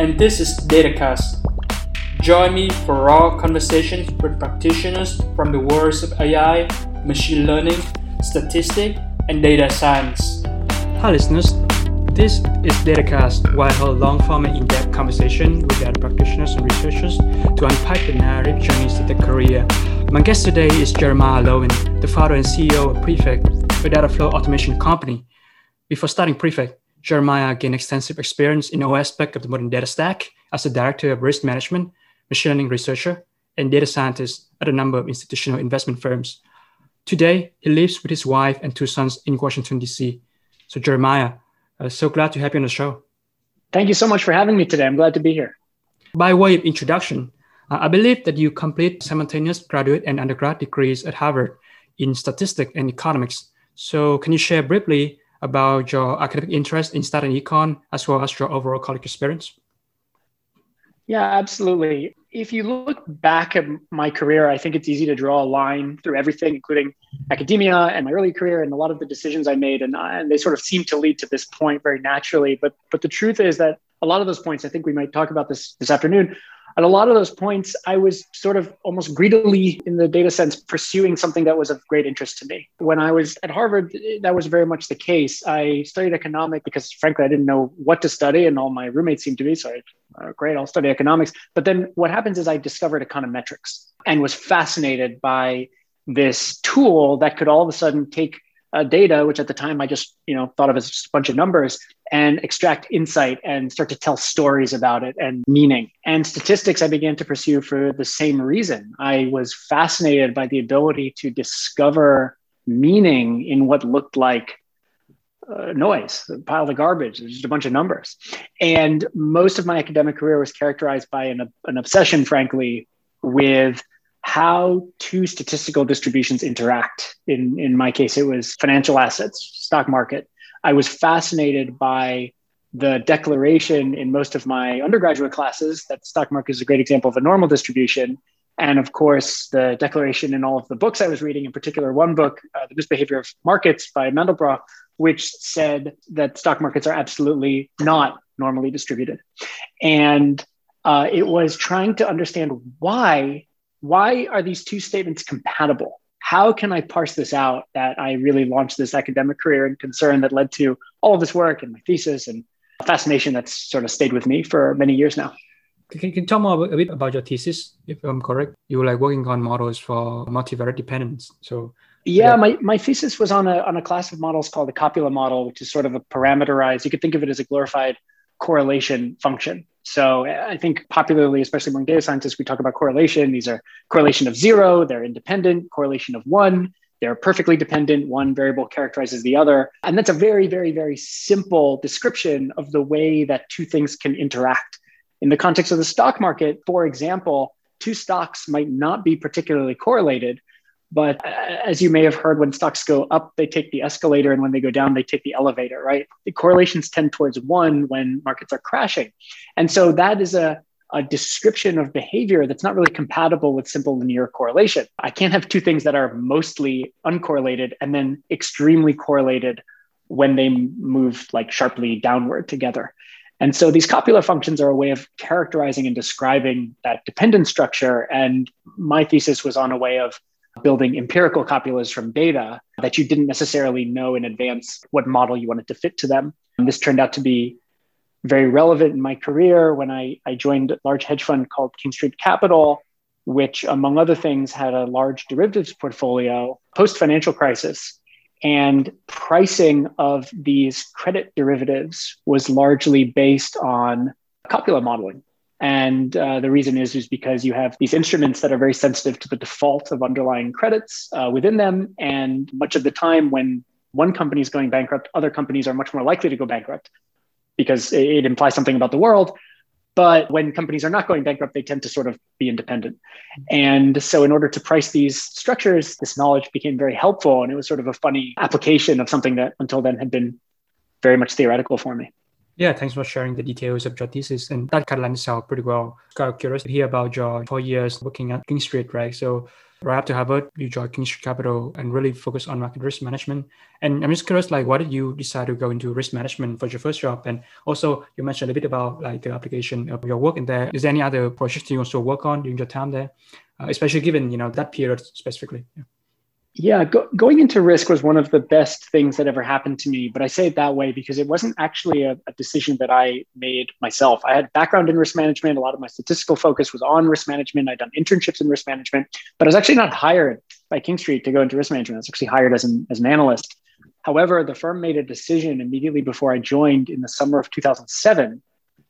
and this is DataCast. Join me for raw conversations with practitioners from the worlds of AI, machine learning, statistics, and data science. Hi, listeners. This is DataCast, where I hold long-form and in-depth conversation with data practitioners and researchers to unpack the narrative journeys to their career. My guest today is Jeremiah Lowin, the founder and CEO of Prefect, a data flow automation company. Before starting Prefect, Jeremiah gained extensive experience in all aspects of the modern data stack as a director of risk management, machine learning researcher, and data scientist at a number of institutional investment firms. Today, he lives with his wife and two sons in Washington, D.C. So, Jeremiah, uh, so glad to have you on the show. Thank you so much for having me today. I'm glad to be here. By way of introduction, uh, I believe that you complete simultaneous graduate and undergrad degrees at Harvard in statistics and economics. So, can you share briefly about your academic interest in and econ as well as your overall college experience? Yeah, absolutely. If you look back at my career, I think it's easy to draw a line through everything, including academia and my early career and a lot of the decisions I made, and, uh, and they sort of seem to lead to this point very naturally. But but the truth is that a lot of those points, I think we might talk about this this afternoon, at a lot of those points, I was sort of almost greedily, in the data sense, pursuing something that was of great interest to me. When I was at Harvard, that was very much the case. I studied economics because, frankly, I didn't know what to study, and all my roommates seemed to be. So, I, uh, great, I'll study economics. But then what happens is I discovered econometrics and was fascinated by this tool that could all of a sudden take uh, data, which at the time I just you know thought of as just a bunch of numbers, and extract insight and start to tell stories about it and meaning. And statistics I began to pursue for the same reason. I was fascinated by the ability to discover meaning in what looked like uh, noise, a pile of garbage, just a bunch of numbers. And most of my academic career was characterized by an, an obsession, frankly, with how two statistical distributions interact. In, in my case, it was financial assets, stock market. I was fascinated by the declaration in most of my undergraduate classes that stock market is a great example of a normal distribution. And of course, the declaration in all of the books I was reading, in particular, one book, uh, The Misbehavior of Markets by Mandelbrot, which said that stock markets are absolutely not normally distributed. And uh, it was trying to understand why why are these two statements compatible? How can I parse this out that I really launched this academic career and concern that led to all of this work and my thesis and fascination that's sort of stayed with me for many years now? Can, you tell me a bit about your thesis, if I'm correct? You were like working on models for multivariate dependence. So yeah, yeah, my, my thesis was on a on a class of models called the copula model, which is sort of a parameterized. You could think of it as a glorified correlation function. So I think popularly, especially among data scientists, we talk about correlation. These are correlation of zero, they're independent, correlation of one, they're perfectly dependent. One variable characterizes the other. And that's a very, very, very simple description of the way that two things can interact. In the context of the stock market, for example, two stocks might not be particularly correlated, but uh, as you may have heard, when stocks go up, they take the escalator, and when they go down, they take the elevator, right? The correlations tend towards one when markets are crashing. And so that is a, a description of behavior that's not really compatible with simple linear correlation. I can't have two things that are mostly uncorrelated and then extremely correlated when they move like sharply downward together. And so these copula functions are a way of characterizing and describing that dependent structure. And my thesis was on a way of building empirical copulas from data that you didn't necessarily know in advance what model you wanted to fit to them. And this turned out to be very relevant in my career when I, I joined a large hedge fund called King Street Capital, which, among other things, had a large derivatives portfolio post financial crisis. And pricing of these credit derivatives was largely based on copula modeling. And uh, the reason is, is because you have these instruments that are very sensitive to the default of underlying credits uh, within them. And much of the time, when one company is going bankrupt, other companies are much more likely to go bankrupt because it, it implies something about the world. But when companies are not going bankrupt, they tend to sort of be independent. And so, in order to price these structures, this knowledge became very helpful. And it was sort of a funny application of something that until then had been very much theoretical for me. Yeah, thanks for sharing the details of your thesis. And that kind of lends out pretty well. Of curious to hear about your four years working at King Street, right? So right after Harvard, you joined King Street Capital and really focus on market risk management. And I'm just curious, like, why did you decide to go into risk management for your first job? And also, you mentioned a bit about like the application of your work in there. Is there any other projects you also work on during your time there, uh, especially given you know that period specifically? Yeah. Yeah, go, going into risk was one of the best things that ever happened to me. But I say it that way because it wasn't actually a, a, decision that I made myself. I had background in risk management. A lot of my statistical focus was on risk management. I'd done internships in risk management, but I was actually not hired by King Street to go into risk management. I was actually hired as an, as an analyst. However, the firm made a decision immediately before I joined in the summer of 2007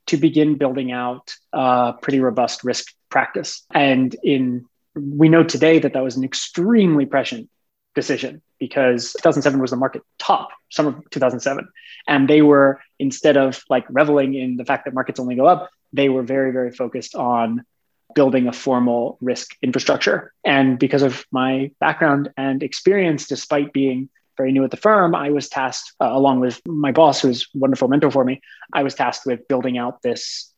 to begin building out a pretty robust risk practice. And in we know today that that was an extremely prescient decision because 2007 was the market top summer 2007 and they were instead of like reveling in the fact that markets only go up they were very very focused on building a formal risk infrastructure. And because of my background and experience despite being very new at the firm i was tasked uh, along with my boss who was a wonderful mentor for me i was tasked with building out this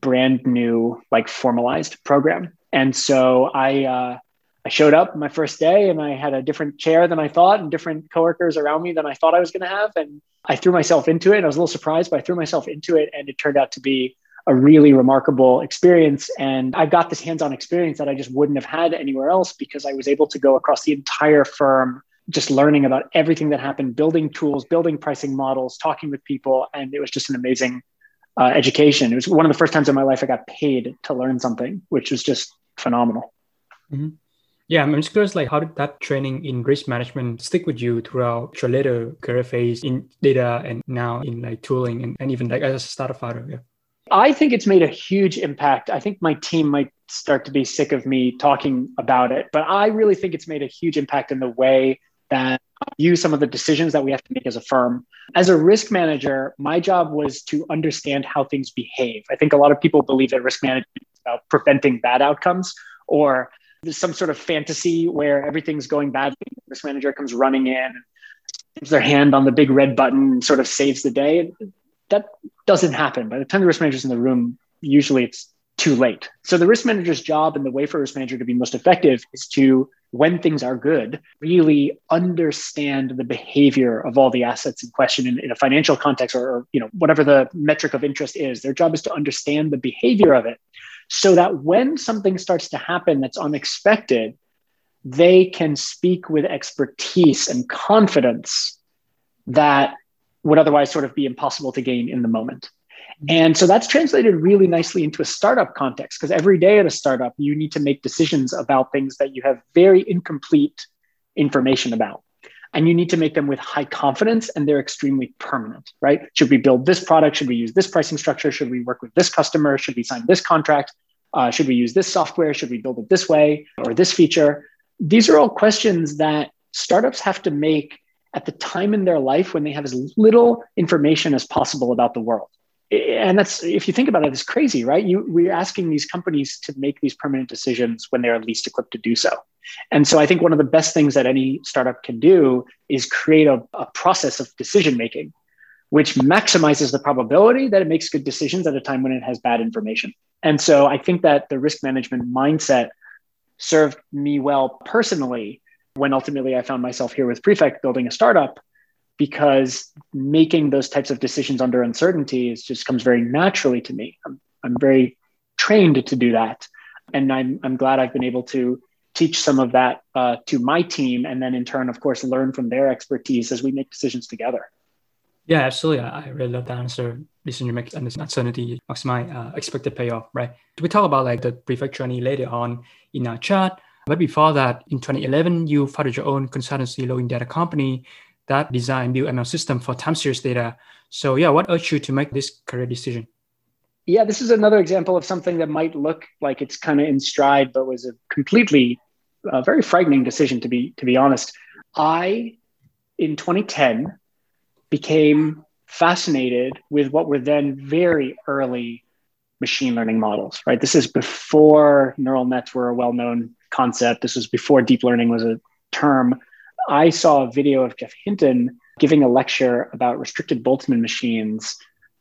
brand new like formalized program and so I uh, I showed up my first day and I had a different chair than I thought and different coworkers around me than I thought I was going to have. And I threw myself into it. And I was a little surprised, but I threw myself into it and it turned out to be a really remarkable experience. And I got this hands on experience that I just wouldn't have had anywhere else because I was able to go across the entire firm, just learning about everything that happened, building tools, building pricing models, talking with people. And it was just an amazing uh, education. It was one of the first times in my life I got paid to learn something, which was just phenomenal. Mm-hmm. Yeah, I'm just curious, like, how did that training in risk management stick with you throughout your later career phase in data and now in like tooling and, and even like as a startup founder? Yeah. I think it's made a huge impact. I think my team might start to be sick of me talking about it, but I really think it's made a huge impact in the way that you some of the decisions that we have to make as a firm. As a risk manager, my job was to understand how things behave. I think a lot of people believe that risk management is about preventing bad outcomes or there's some sort of fantasy where everything's going badly. The risk manager comes running in, puts their hand on the big red button, and sort of saves the day. That doesn't happen. By the time the risk manager's in the room, usually it's too late. So the risk manager's job and the way for a risk manager to be most effective is to when things are good, really understand the behavior of all the assets in question in, in, a financial context or, or, you know whatever the metric of interest is. Their job is to understand the behavior of it, so that when something starts to happen that's unexpected, they can speak with expertise and confidence that would otherwise sort of be impossible to gain in the moment. And so that's translated really nicely into a startup context because every day at a startup, you need to make decisions about things that you have very incomplete information about. And you need to make them with high confidence and they're extremely permanent, right? Should we build this product? Should we use this pricing structure? Should we work with this customer? Should we sign this contract? Uh, should we use this software? Should we build it this way or this feature? These are all questions that startups have to make at the time in their life when they have as little information as possible about the world and that's if you think about it it's crazy right you we're asking these companies to make these permanent decisions when they're least equipped to do so and so i think one of the best things that any startup can do is create a, a process of decision making which maximizes the probability that it makes good decisions at a time when it has bad information and so i think that the risk management mindset served me well personally when ultimately i found myself here with prefect building a startup because making those types of decisions under uncertainty is just comes very naturally to me. I'm, I'm very trained to do that. And I'm, I'm glad I've been able to teach some of that uh, to my team. And then in turn, of course, learn from their expertise as we make decisions together. Yeah, absolutely. I really love that answer. Listen, you make uncertainty maximize uh, expected payoff, right? We talk about like the prefect journey later on in our chat. But before that, in 2011, you founded your own consultancy Lowin data company that designed build ML system for time series data. So yeah, what urged you to make this career decision? Yeah, this is another example of something that might look like it's kind of in stride, but was a completely uh, very frightening decision to be to be honest. I in 2010 became fascinated with what were then very early machine learning models, right? This is before neural nets were a well known concept. This was before deep learning was a term. I saw a video of Geoff Hinton giving a lecture about restricted Boltzmann machines,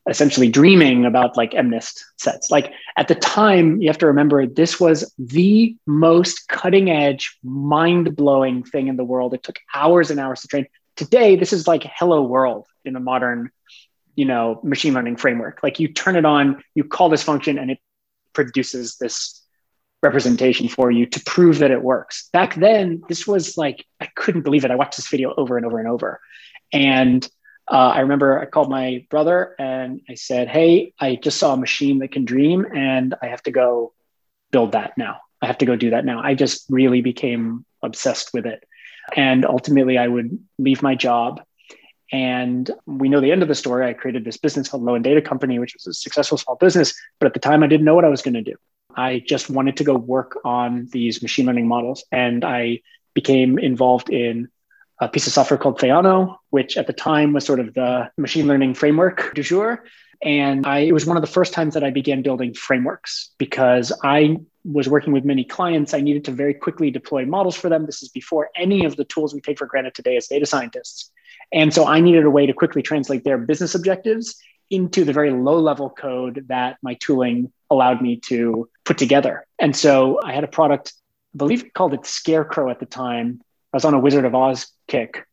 essentially dreaming about like MNIST sets. Like at the time, you have to remember this was the most cutting edge, mind blowing thing in the world. It took hours and hours to train. Today, this is like hello world in a modern you know machine learning framework. Like you turn it on you call this function and it produces this representation for you to prove that it works. Back then this was like i couldn't believe it. I watched this video over and over and over. And uh, i remember i called my brother and i said hey i just saw a machine that can dream and i have to go build that now. I have to go do that now. I just really became obsessed with it and ultimately i would leave my job and we know the end of the story. I created this business called Lowin Data Company, which was a successful small business. But at the time, I didn't know what I was going to do. I just wanted to go work on these machine learning models. And I became involved in a piece of software called Theano, which at the time was sort of the machine learning framework du jour. And I, it was one of the first times that I began building frameworks because I was working with many clients. I needed to very quickly deploy models for them. This is before any of the tools we take for granted today as data scientists. And so I needed a way to quickly translate their business objectives into the very low level code that my tooling allowed me to put together. And so I had a product, I believe it called it Scarecrow at the time. I was on a Wizard of Oz kick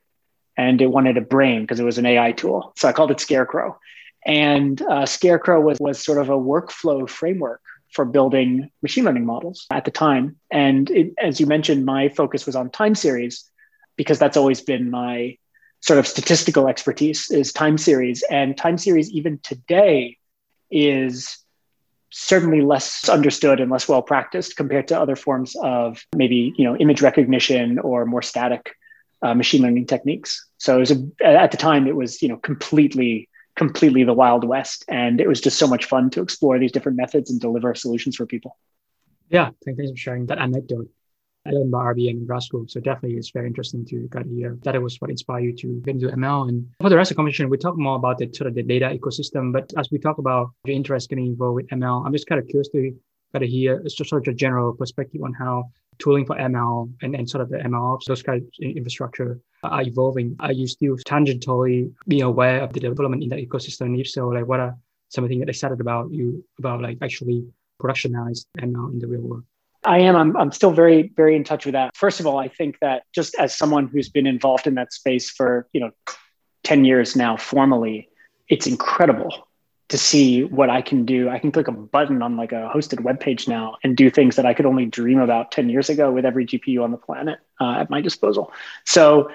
and it wanted a brain because it was an AI tool. So I called it Scarecrow. And uh, Scarecrow was, was sort of a workflow framework for building machine learning models at the time. And it, as you mentioned, my focus was on time series because that's always been my sort of statistical expertise is time series. And time series, even today, is certainly less understood and less well practiced compared to other forms of maybe you know image recognition or more static uh, machine learning techniques. So it was a, at the time it was you know completely completely the wild west, and it was just so much fun to explore these different methods and deliver solutions for people. Yeah, thanks for sharing that anecdote. I learned about RBM in grad school. So definitely it's very interesting to get hear that it was what inspired you to get into ML. And for the rest of the conversation, we talk more about the sort of the data ecosystem. But as we talk about your interest getting involved with ML, I'm just kind of curious to kind of hear just sort of a general perspective on how tooling for ML and, and sort of the ML ops, those kind of infrastructure are evolving. Are you still tangentially being aware of the development in that ecosystem? If so, like what are some things that excited about you about like actually productionized and now in the real world? I am. I'm, I'm still very, very in touch with that. First of all, I think that just as someone who's been involved in that space for, you know, 10 years now formally, it's incredible to see what I can do. I can click a button on like a hosted web page now and do things that I could only dream about 10 years ago with every GPU on the planet uh, at my disposal. So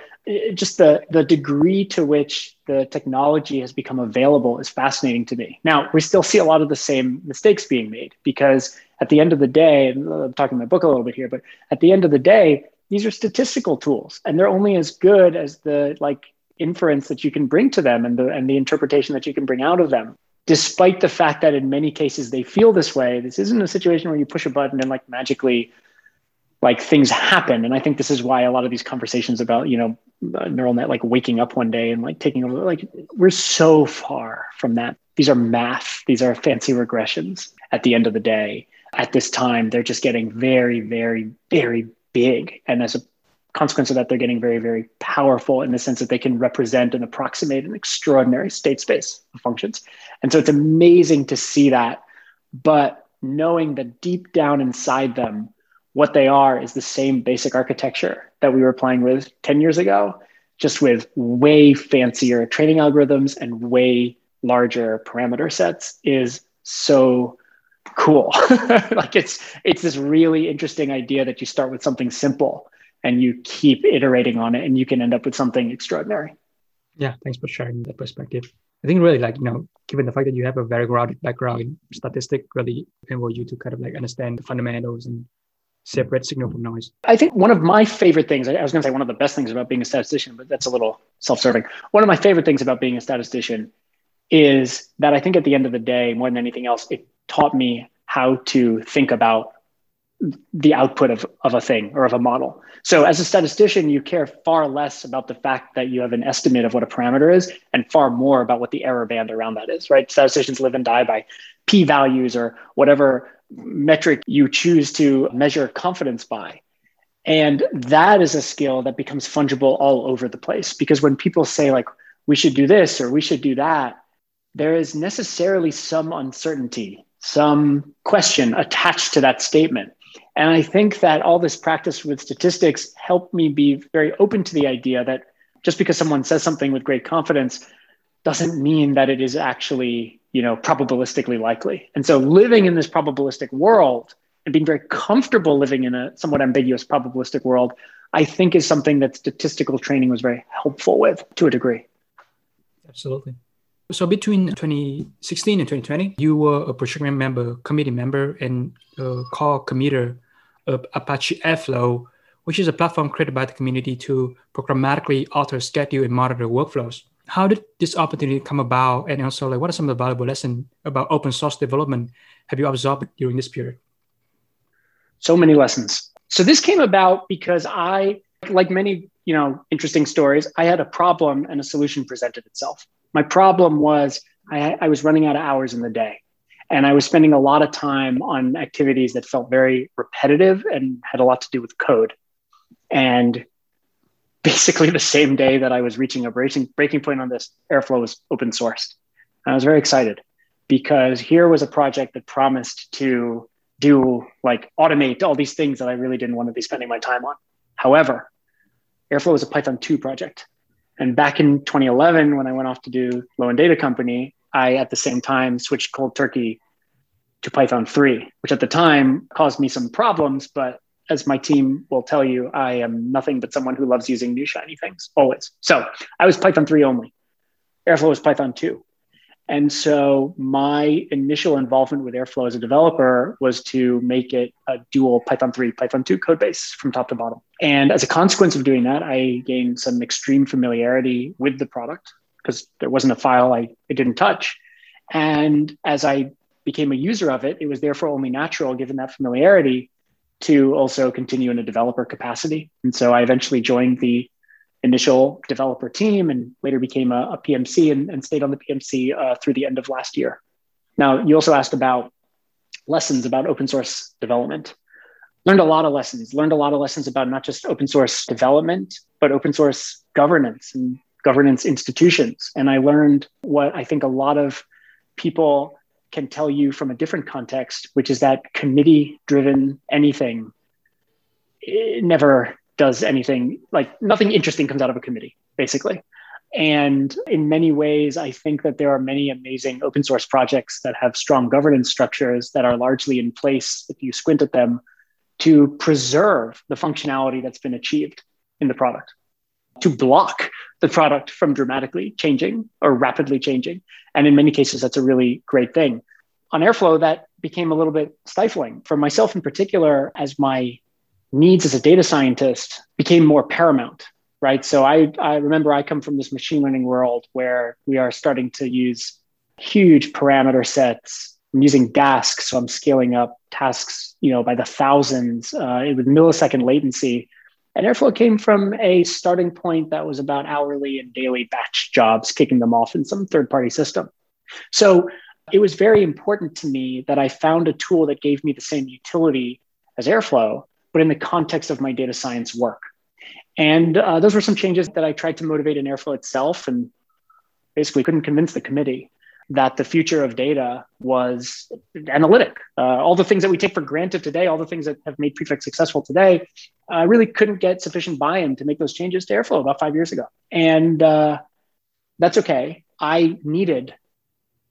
just the, the degree to which the technology has become available is fascinating to me. Now, we still see a lot of the same mistakes being made because at the end of the day, I'm talking my book a little bit here, but at the end of the day, these are statistical tools and they're only as good as the like inference that you can bring to them and the, and the interpretation that you can bring out of them. Despite the fact that in many cases they feel this way, this isn't a situation where you push a button and like magically like things happen. And I think this is why a lot of these conversations about, you know, uh, neural net like waking up one day and like taking over, like we're so far from that. These are math, these are fancy regressions at the end of the day at this time, they're just getting very, very, very big. And as a consequence of that, they're getting very, very powerful in the sense that they can represent and approximate an extraordinary state space of functions. And so it's amazing to see that. But knowing that deep down inside them, what they are is the same basic architecture that we were playing with 10 years ago, just with way fancier training algorithms and way larger parameter sets is so cool. like it's it's this really interesting idea that you start with something simple and you keep iterating on it and you can end up with something extraordinary. Yeah, thanks for sharing that perspective. I think really like, you know, given the fact that you have a very grounded background in statistics, really enable you to kind of like understand the fundamentals and separate signal from noise. I think one of my favorite things, I was going to say one of the best things about being a statistician, but that's a little self serving. One of my favorite things about being a statistician is that I think at the end of the day, more than anything else, it taught me how to think about the output of, of a thing or of a model. So as a statistician, you care far less about the fact that you have an estimate of what a parameter is and far more about what the error band around that is, right? Statisticians live and die by p values or whatever metric you choose to measure confidence by. And that is a skill that becomes fungible all over the place because when people say like we should do this or we should do that, there is necessarily some uncertainty, some question attached to that statement. And I think that all this practice with statistics helped me be very open to the idea that just because someone says something with great confidence doesn't mean that it is actually, you know, probabilistically likely. And so living in this probabilistic world and being very comfortable living in a somewhat ambiguous probabilistic world, I think is something that statistical training was very helpful with to a degree. Absolutely. So between 2016 and 2020, you were a project member, committee member, and a core committer of Apache Airflow, which is a platform created by the community to programmatically alter, schedule, and monitor workflows. How did this opportunity come about? And also, like, what are some of the valuable lessons about open source development have you absorbed during this period? So many lessons. So this came about because I, like many, you know, interesting stories, I had a problem and a solution presented itself. My problem was I, I was running out of hours in the day. And I was spending a lot of time on activities that felt very repetitive and had a lot to do with code. And basically, the same day that I was reaching a breaking, breaking point on this, Airflow was open sourced. And I was very excited because here was a project that promised to do like automate all these things that I really didn't want to be spending my time on. However, Airflow was a Python 2 project. And back in 2011, when I went off to do Lowin Data Company, I at the same time switched cold turkey to Python 3, which at the time caused me some problems. But as my team will tell you, I am nothing but someone who loves using new shiny things always. So I was Python 3 only. Airflow was Python 2. And so my initial involvement with Airflow as a developer was to make it a dual Python 3, Python 2 code base from top to bottom. And as a consequence of doing that, I gained some extreme familiarity with the product because there wasn't a file I, I didn't touch. And as I became a user of it, it was therefore only natural, given that familiarity, to also continue in a developer capacity. And so I eventually joined the initial developer team and later became a, a PMC and, and, stayed on the PMC uh, through the end of last year. Now, you also asked about lessons about open source development. Learned a lot of lessons, learned a lot of lessons about not just open source development, but open source governance and governance institutions. And I learned what I think a lot of people can tell you from a different context, which is that committee driven anything never does anything like nothing interesting comes out of a committee, basically. And in many ways, I think that there are many amazing open source projects that have strong governance structures that are largely in place, if you squint at them, to preserve the functionality that's been achieved in the product, to block the product from dramatically changing or rapidly changing. And in many cases, that's a really great thing. On Airflow, that became a little bit stifling for myself in particular, as my needs as a data scientist became more paramount right? So I, I remember i come from this machine learning world where we are starting to use huge parameter sets. I'm using dask so i'm scaling up tasks you know by the thousands uh, with millisecond latency. And airflow came from a starting point that was about hourly and daily batch jobs kicking them off in some third party system. So it was very important to me that i found a tool that gave me the same utility as airflow but in the context of my data science work. And uh, those were some changes that I tried to motivate in Airflow itself and basically couldn't convince the committee that the future of data was analytic. Uh, all the things that we take for granted today, all the things that have made Prefect successful today, I uh, really couldn't get sufficient buy in to make those changes to Airflow about five years ago. And uh, that's okay. I needed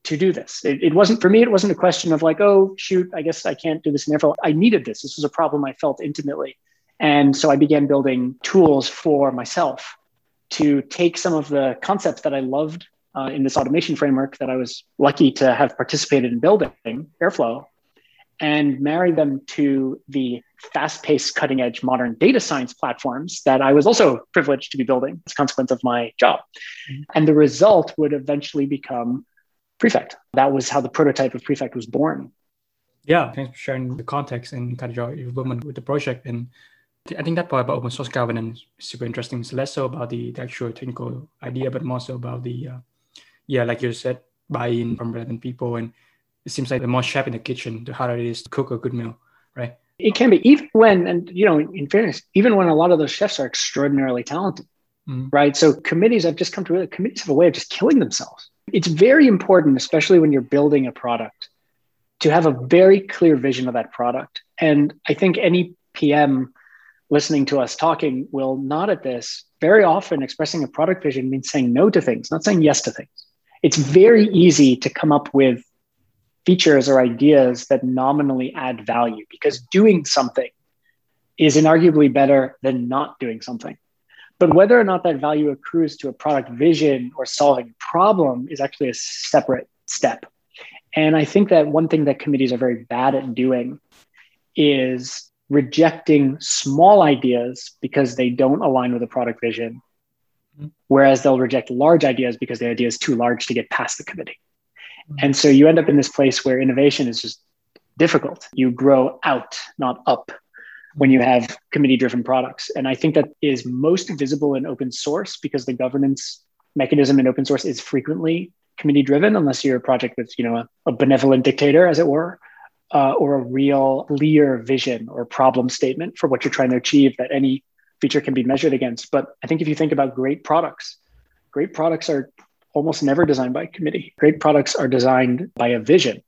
to do this. It, it, wasn't for me. It wasn't a question of like, oh shoot, I guess I can't do this in Airflow. I needed this. This was a problem I felt intimately, and so I began building tools for myself to take some of the concepts that I loved uh, in this automation framework that I was lucky to have participated in building, Airflow, and marry them to the fast-paced, cutting-edge modern data science platforms that I was also privileged to be building as a consequence of my job. Mm-hmm. And the result would eventually become Prefect. That was how the prototype of Prefect was born. Yeah, thanks for sharing the context and kind of your involvement with the project. And I think that part about open source governance is super interesting. It's less so about the, the actual technical idea, but more so about the, uh, yeah, like you said, buy-in from relevant people. And it seems like the more chef in the kitchen, the harder it is to cook a good meal, right? It can be even when, and you know, in fairness, even when a lot of those chefs are extraordinarily talented, mm-hmm. right? So committees, I've just come to realize committees have a way of just killing themselves. It's very important, especially when you're building a product, to have a very clear vision of that product. And I think any PM listening to us talking will nod at this. Very often, expressing a product vision means saying no to things, not saying yes to things. It's very easy to come up with features or ideas that nominally add value because doing something is inarguably better than not doing something. But whether or not that value accrues to a product vision or solving a problem is actually a separate step. And I think that one thing that committees are very bad at doing is rejecting small ideas because they don't align with the product vision, whereas they'll reject large ideas because the idea is too large to get past the committee. And so you end up in this place where innovation is just difficult. You grow out, not up, when you have committee driven products. And I think that is most visible in open source because the governance mechanism in open source is frequently committee driven, unless you're a project with, you know, a, a benevolent dictator, as it were uh, or a real clear vision or problem statement for what you're trying to achieve that any feature can be measured against. But I think if you think about great products, great products are almost never designed by committee. Great products are designed by a vision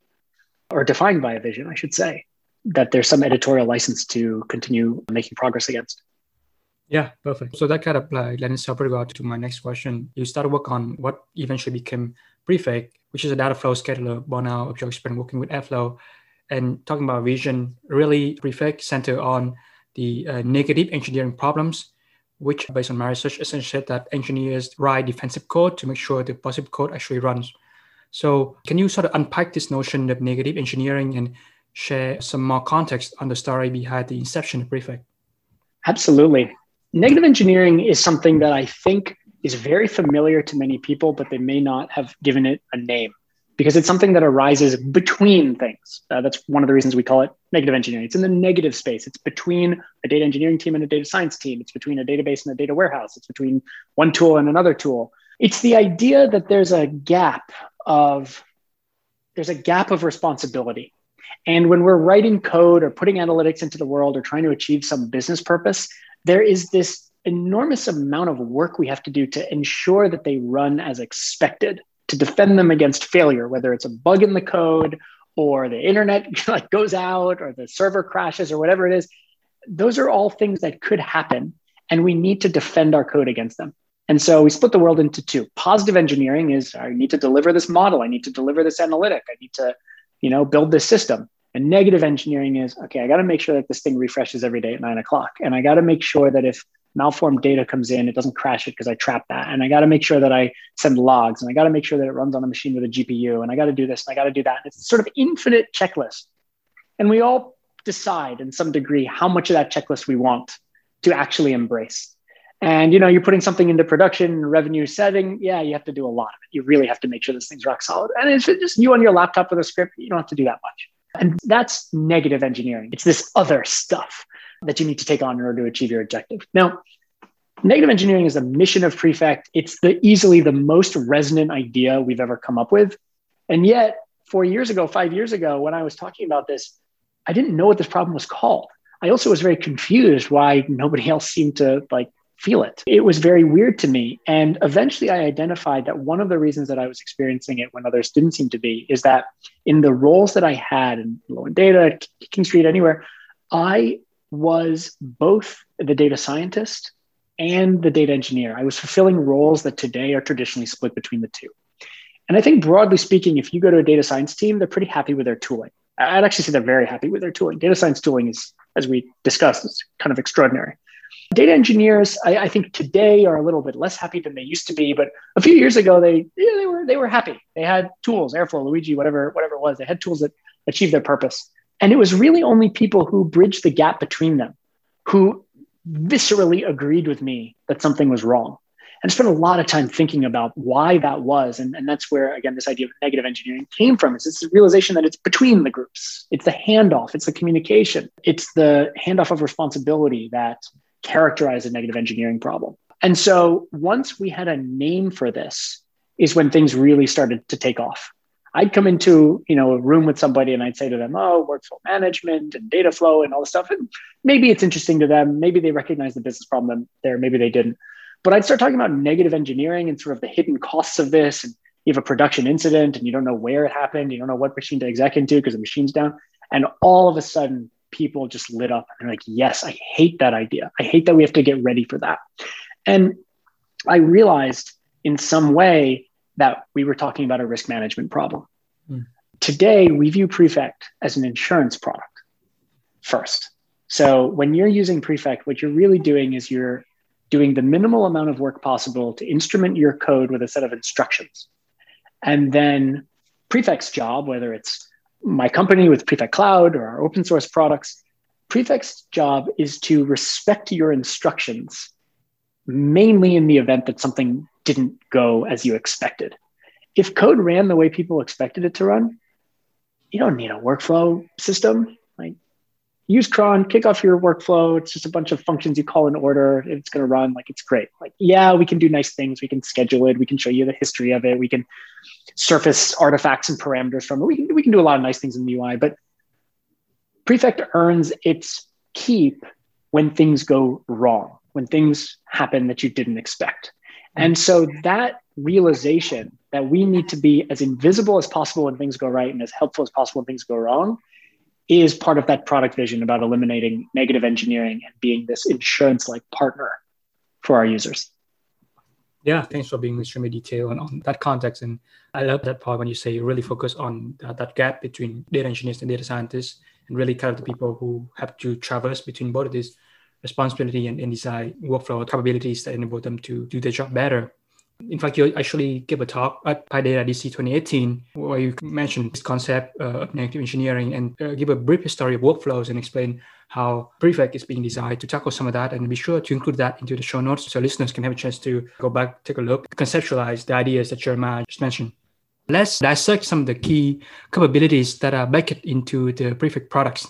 or defined by a vision, I should say, that there's some editorial license to continue making progress against. Yeah, perfect. So that kind of like lends pretty well to my next question. You started work on what eventually became Prefect, which is a data flow scheduler born out of your experience working with Airflow and talking about vision, really Prefect center on the uh, negative engineering problems, which based on my research essentially that engineers write defensive code to make sure the positive code actually runs. So can you sort of unpack this notion of negative engineering and share some more context on the story behind the inception of Prefect? Absolutely. Negative engineering is something that I think is very familiar to many people, but they may not have given it a name because it's something that arises between things. Uh, that's one of the reasons we call it negative engineering. It's in the negative space. It's between a data engineering team and a data science team. It's between a database and a data warehouse. It's between one tool and another tool. It's the idea that there's a gap of there's a gap of responsibility. And when we're writing code or putting analytics into the world or trying to achieve some business purpose, there is this enormous amount of work we have to do to ensure that they run as expected to defend them against failure, whether it's a bug in the code or the internet like goes out or the server crashes or whatever it is. Those are all things that could happen, and we need to defend our code against them. And so we split the world into two. Positive engineering is I need to deliver this model, I need to deliver this analytic, I need to, you know, build this system. And negative engineering is okay, I got to make sure that this thing refreshes every day at nine o'clock. And I got to make sure that if malformed data comes in, it doesn't crash it because I trap that. And I got to make sure that I send logs and I got to make sure that it runs on a machine with a GPU and I got to do this and I got to do that. And it's sort of infinite checklist. And we all decide in some degree how much of that checklist we want to actually embrace. And you know, you're putting something into production, revenue setting. Yeah, you have to do a lot of it. You really have to make sure this thing's rock solid. And if it's just you on your laptop with a script, you don't have to do that much. And that's negative engineering. It's this other stuff that you need to take on in order to achieve your objective. Now, negative engineering is a mission of Prefect. It's the easily the most resonant idea we've ever come up with. And yet, four years ago, five years ago, when I was talking about this, I didn't know what this problem was called. I also was very confused why nobody else seemed to like feel it. It was very weird to me. And eventually I identified that one of the reasons that I was experiencing it when others didn't seem to be is that in the roles that I had in Lowin Data, King Street, anywhere, I was both the data scientist and the data engineer. I was fulfilling roles that today are traditionally split between the two. And I think broadly speaking, if you go to a data science team, they're pretty happy with their tooling. I'd actually say they're very happy with their tooling. Data science tooling is, as we discussed, is kind of extraordinary. Data engineers, I, I, think today are a little bit less happy than they used to be, but a few years ago they yeah, they were they were happy. They had tools, Airflow, Luigi, whatever whatever it was. They had tools that achieved their purpose. And it was really only people who bridged the gap between them who viscerally agreed with me that something was wrong. and I spent a lot of time thinking about why that was. And, and that's where, again, this idea of negative engineering came from. It's this realization that it's between the groups, it's the handoff, it's the communication, it's the handoff of responsibility that characterize a negative engineering problem. And so once we had a name for this, is when things really started to take off. I'd come into you know a room with somebody and I'd say to them, "Oh, workflow management and data flow and all this stuff." And maybe it's interesting to them. Maybe they recognize the business problem there. Maybe they didn't. But I'd start talking about negative engineering and sort of the hidden costs of this. And you have a production incident and you don't know where it happened. You don't know what machine to exec into because the machine's down. And all of a sudden, people just lit up and they're like, "Yes, I hate that idea. I hate that we have to get ready for that." And I realized in some way that we were talking about a risk management problem. Mm. Today, we view Prefect as an insurance product first. So when you're using Prefect, what you're really doing is you're doing the minimal amount of work possible to instrument your code with a set of instructions. And then Prefect's job, whether it's my company with Prefect Cloud or our open source products, Prefect's job is to respect your instructions, mainly in the event that something didn't go as you expected. If code ran the way people expected it to run, you don't need a workflow system. Like use cron, kick off your workflow. It's just a bunch of functions you call in order. It's going to run like it's great. Like, yeah, we can do nice things. We can schedule it. We can show you the history of it. We can surface artifacts and parameters from it. We can, we can do a lot of nice things in the UI, but Prefect earns its keep when things go wrong, when things happen that you didn't expect. And so that realization that we need to be as invisible as possible when things go right and as helpful as possible when things go wrong is part of that product vision about eliminating negative engineering and being this insurance like partner for our users. Yeah, thanks for being extremely detailed on, on that context. And I love that part when you say you really focus on that, that gap between data engineers and data scientists and really kind of the people who have to traverse between both of these responsibility and, and design workflow capabilities that enable them to do their job better. In fact, you actually gave a talk at PyData DC 2018 where you mentioned this concept uh, of negative engineering and uh, give a brief history of workflows and explain how Prefect is being designed to tackle some of that. And be sure to include that into the show notes so listeners can have a chance to go back, take a look, conceptualize the ideas that Jeremiah just mentioned. Let's dissect some of the key capabilities that are baked into the Prefect products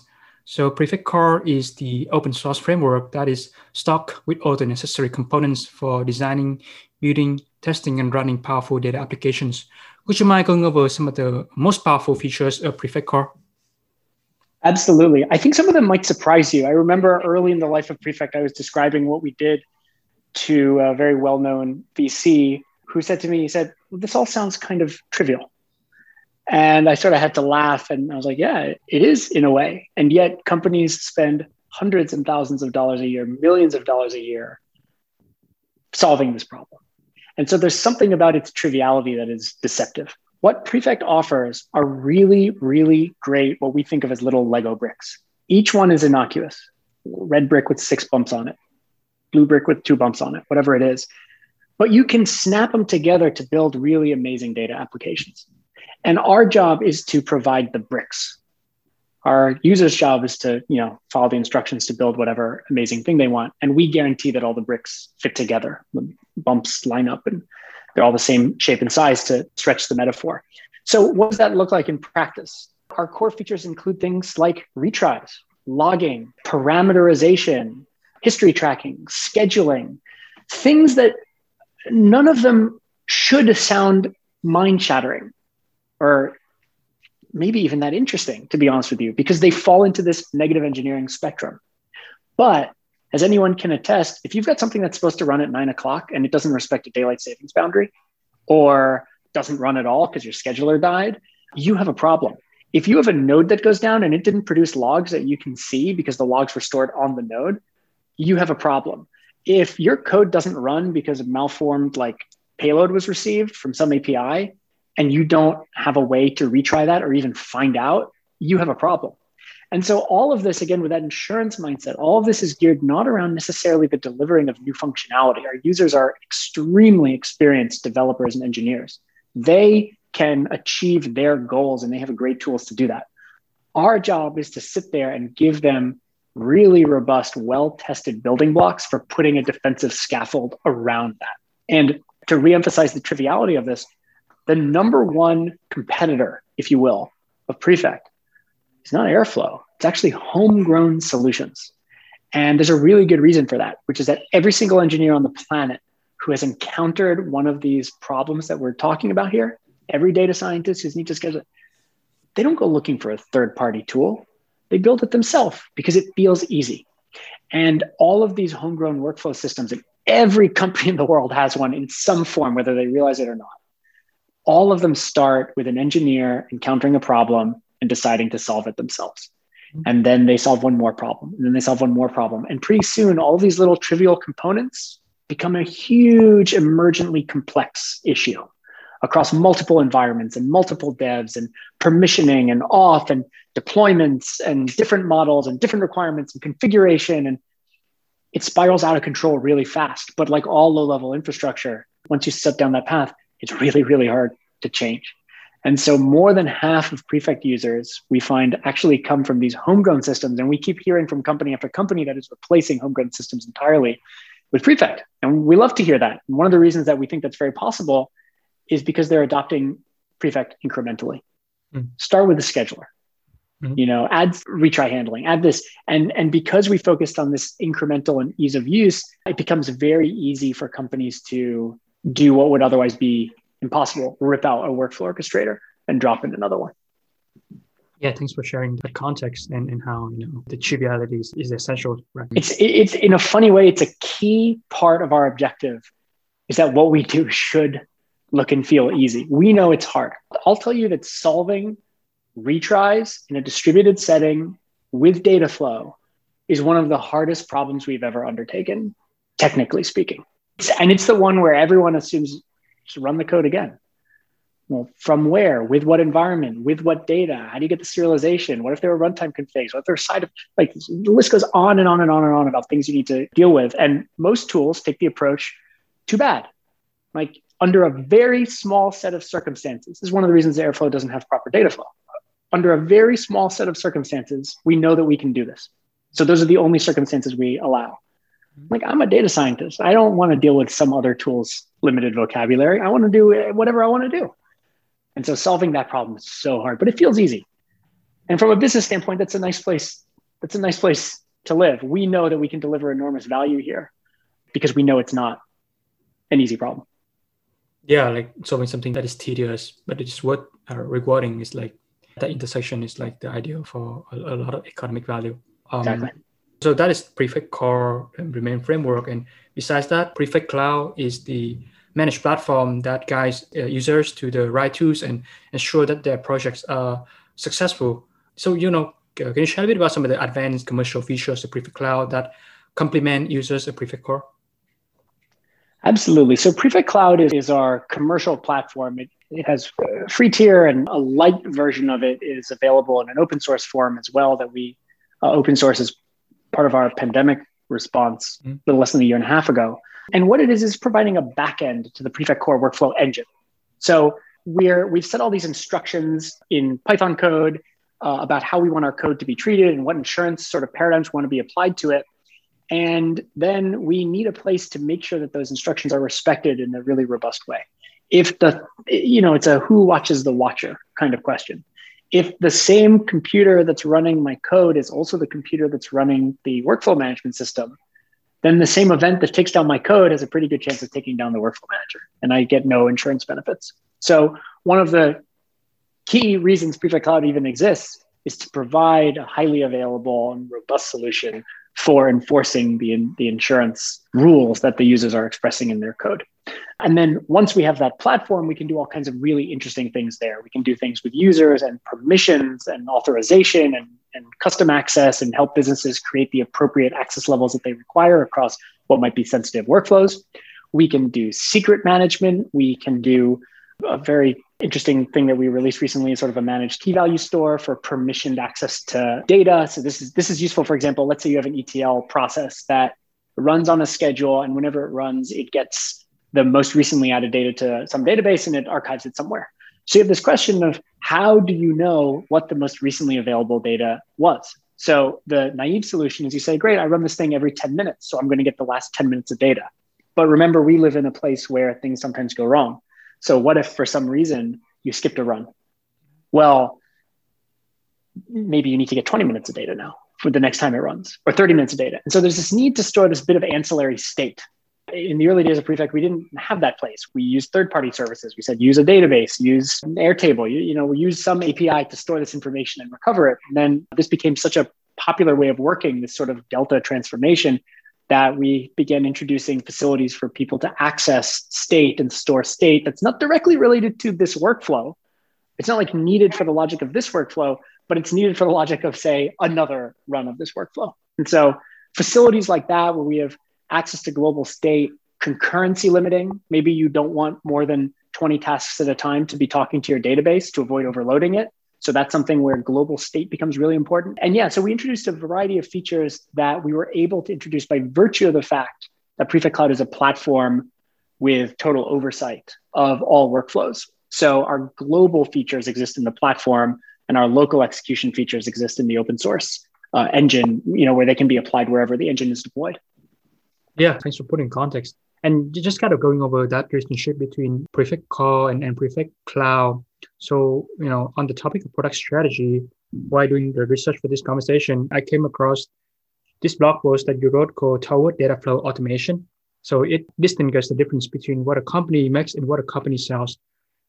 so Prefect Core is the open source framework that is stocked with all the necessary components for designing, building, testing, and running powerful data applications. Would you mind going over some of the most powerful features of Prefect Core? Absolutely. I think some of them might surprise you. I remember early in the life of Prefect, I was describing what we did to a very well known VC who said to me, he said, well, This all sounds kind of trivial. And I sort of had to laugh and I was like, yeah, it is in a way. And yet companies spend hundreds and thousands of dollars a year, millions of dollars a year solving this problem. And so there's something about its triviality that is deceptive. What Prefect offers are really, really great, what we think of as little Lego bricks. Each one is innocuous red brick with six bumps on it, blue brick with two bumps on it, whatever it is. But you can snap them together to build really amazing data applications. And our job is to provide the bricks. Our user's job is to, you know, follow the instructions to build whatever amazing thing they want. And we guarantee that all the bricks fit together. The bumps line up and they're all the same shape and size to stretch the metaphor. So what does that look like in practice? Our core features include things like retries, logging, parameterization, history tracking, scheduling, things that none of them should sound mind shattering or maybe even that interesting, to be honest with you, because they fall into this negative engineering spectrum. But as anyone can attest, if you've got something that's supposed to run at nine o'clock and it doesn't respect a daylight savings boundary or doesn't run at all because your scheduler died, you have a problem. If you have a node that goes down and it didn't produce logs that you can see because the logs were stored on the node, you have a problem. If your code doesn't run because a malformed like payload was received from some API, and you don't have a way to retry that or even find out, you have a problem. And so, all of this, again, with that insurance mindset, all of this is geared not around necessarily the delivering of new functionality. Our users are extremely experienced developers and engineers. They can achieve their goals and they have great tools to do that. Our job is to sit there and give them really robust, well tested building blocks for putting a defensive scaffold around that. And to reemphasize the triviality of this, the number one competitor, if you will, of Prefect is not Airflow. It's actually homegrown solutions. And there's a really good reason for that, which is that every single engineer on the planet who has encountered one of these problems that we're talking about here, every data scientist who's need to schedule, they don't go looking for a third party tool. They build it themselves because it feels easy. And all of these homegrown workflow systems, and every company in the world has one in some form, whether they realize it or not. All of them start with an engineer encountering a problem and deciding to solve it themselves. Mm-hmm. And then they solve one more problem, and then they solve one more problem. And pretty soon, all these little trivial components become a huge, emergently complex issue across multiple environments and multiple devs and permissioning and auth and deployments and different models and different requirements and configuration. And it spirals out of control really fast. But like all low level infrastructure, once you step down that path, it's really, really hard to change. And so more than half of Prefect users we find actually come from these homegrown systems. And we keep hearing from company after company that is replacing homegrown systems entirely with Prefect. And we love to hear that. And one of the reasons that we think that's very possible is because they're adopting Prefect incrementally. Mm. Start with the scheduler. Mm-hmm. You know, add retry handling, add this. And, and because we focused on this incremental and ease of use, it becomes very easy for companies to do what would otherwise be impossible rip out a workflow orchestrator and drop in another one. Yeah, thanks for sharing the context and, and how you know the triviality is, is essential. Right? It's it's in a funny way, it's a key part of our objective is that what we do should look and feel easy. We know it's hard. I'll tell you that solving retries in a distributed setting with data flow is one of the hardest problems we've ever undertaken, technically speaking. And it's the one where everyone assumes just run the code again. Well, from where? With what environment? With what data? How do you get the serialization? What if there are runtime configs? What if there's side of like the list goes on and on and on and on about things you need to deal with. And most tools take the approach, too bad. Like under a very small set of circumstances. This is one of the reasons Airflow doesn't have proper data flow. Under a very small set of circumstances, we know that we can do this. So those are the only circumstances we allow. Like I'm a data scientist. I don't want to deal with some other tool's limited vocabulary. I want to do whatever I want to do. And so solving that problem is so hard, but it feels easy. And from a business standpoint, that's a nice place. That's a nice place to live. We know that we can deliver enormous value here because we know it's not an easy problem. Yeah, like solving something that is tedious, but it's worth uh, rewarding is like that intersection is like the ideal for a, a lot of economic value. Um, exactly. So that is Prefect Core Remain framework. And besides that, Prefect Cloud is the managed platform that guides uh, users to the right tools and ensure that their projects are successful. So, you know, can you share a bit about some of the advanced commercial features of Prefect Cloud that complement users of Prefect Core? Absolutely. So Prefect Cloud is, is our commercial platform. It, it has a free tier and a light version of it is available in an open source form as well that we uh, open source as part of our pandemic response mm-hmm. a little less than a year and a half ago. And what it is is providing a backend to the Prefect Core workflow engine. So we're we've set all these instructions in Python code uh, about how we want our code to be treated and what insurance sort of paradigms want to be applied to it. And then we need a place to make sure that those instructions are respected in a really robust way. If the, you know, it's a who watches the watcher kind of question. If the same computer that's running my code is also the computer that's running the workflow management system, then the same event that takes down my code has a pretty good chance of taking down the workflow manager, and I get no insurance benefits. So one of the key reasons Prefect Cloud even exists is to provide a highly available and robust solution for enforcing the, the insurance rules that the users are expressing in their code. And then once we have that platform, we can do all kinds of really interesting things there. We can do things with users and permissions and authorization and, and custom access and help businesses create the appropriate access levels that they require across what might be sensitive workflows. We can do secret management. We can do a very interesting thing that we released recently is sort of a managed key value store for permissioned access to data. So this is this is useful. For example, let's say you have an ETL process that runs on a schedule, and whenever it runs, it gets the most recently added data to some database and it archives it somewhere. So you have this question of how do you know what the most recently available data was? So the naive solution is you say, great, I run this thing every 10 minutes, so I'm going to get the last 10 minutes of data. But remember, we live in a place where things sometimes go wrong. So what if for some reason you skipped a run? Well, maybe you need to get 20 minutes of data now for the next time it runs or 30 minutes of data. And so there's this need to store this bit of ancillary state. In the early days of Prefect, we didn't have that place. We used third-party services. We said use a database, use Airtable, you, you know, we use some API to store this information and recover it. And then this became such a popular way of working, this sort of delta transformation, that we began introducing facilities for people to access state and store state that's not directly related to this workflow. It's not like needed for the logic of this workflow, but it's needed for the logic of, say, another run of this workflow. And so facilities like that, where we have access to global state, concurrency limiting, maybe you don't want more than 20 tasks at a time to be talking to your database to avoid overloading it. So that's something where global state becomes really important. And yeah, so we introduced a variety of features that we were able to introduce by virtue of the fact that Prefect Cloud is a platform with total oversight of all workflows. So our global features exist in the platform and our local execution features exist in the open source uh, engine, you know, where they can be applied wherever the engine is deployed. Yeah, thanks for putting context. And just kind of going over that relationship between Prefect Core and, and Prefect Cloud. So, you know, on the topic of product strategy, while doing the research for this conversation, I came across this blog post that you wrote called Toward Data Flow Automation. So it distinguishes the difference between what a company makes and what a company sells.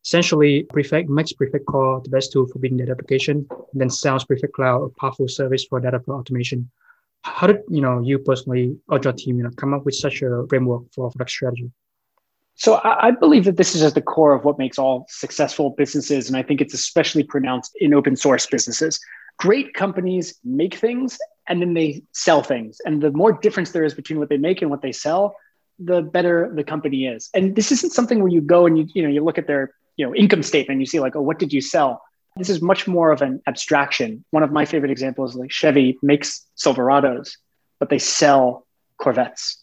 Essentially, Prefect makes Prefect Core the best tool for building data application, and then sells Prefect Cloud a powerful service for data flow automation. How did you know you personally or your team you know come up with such a framework for product strategy? So I, believe that this is at the core of what makes all successful businesses, and I think it's especially pronounced in open source businesses. Great companies make things and then they sell things, and the more difference there is between what they make and what they sell, the better the company is. And this isn't something where you go and you you know you look at their you know income statement and you see like oh what did you sell this is much more of an abstraction one of my favorite examples is like chevy makes silverados but they sell corvettes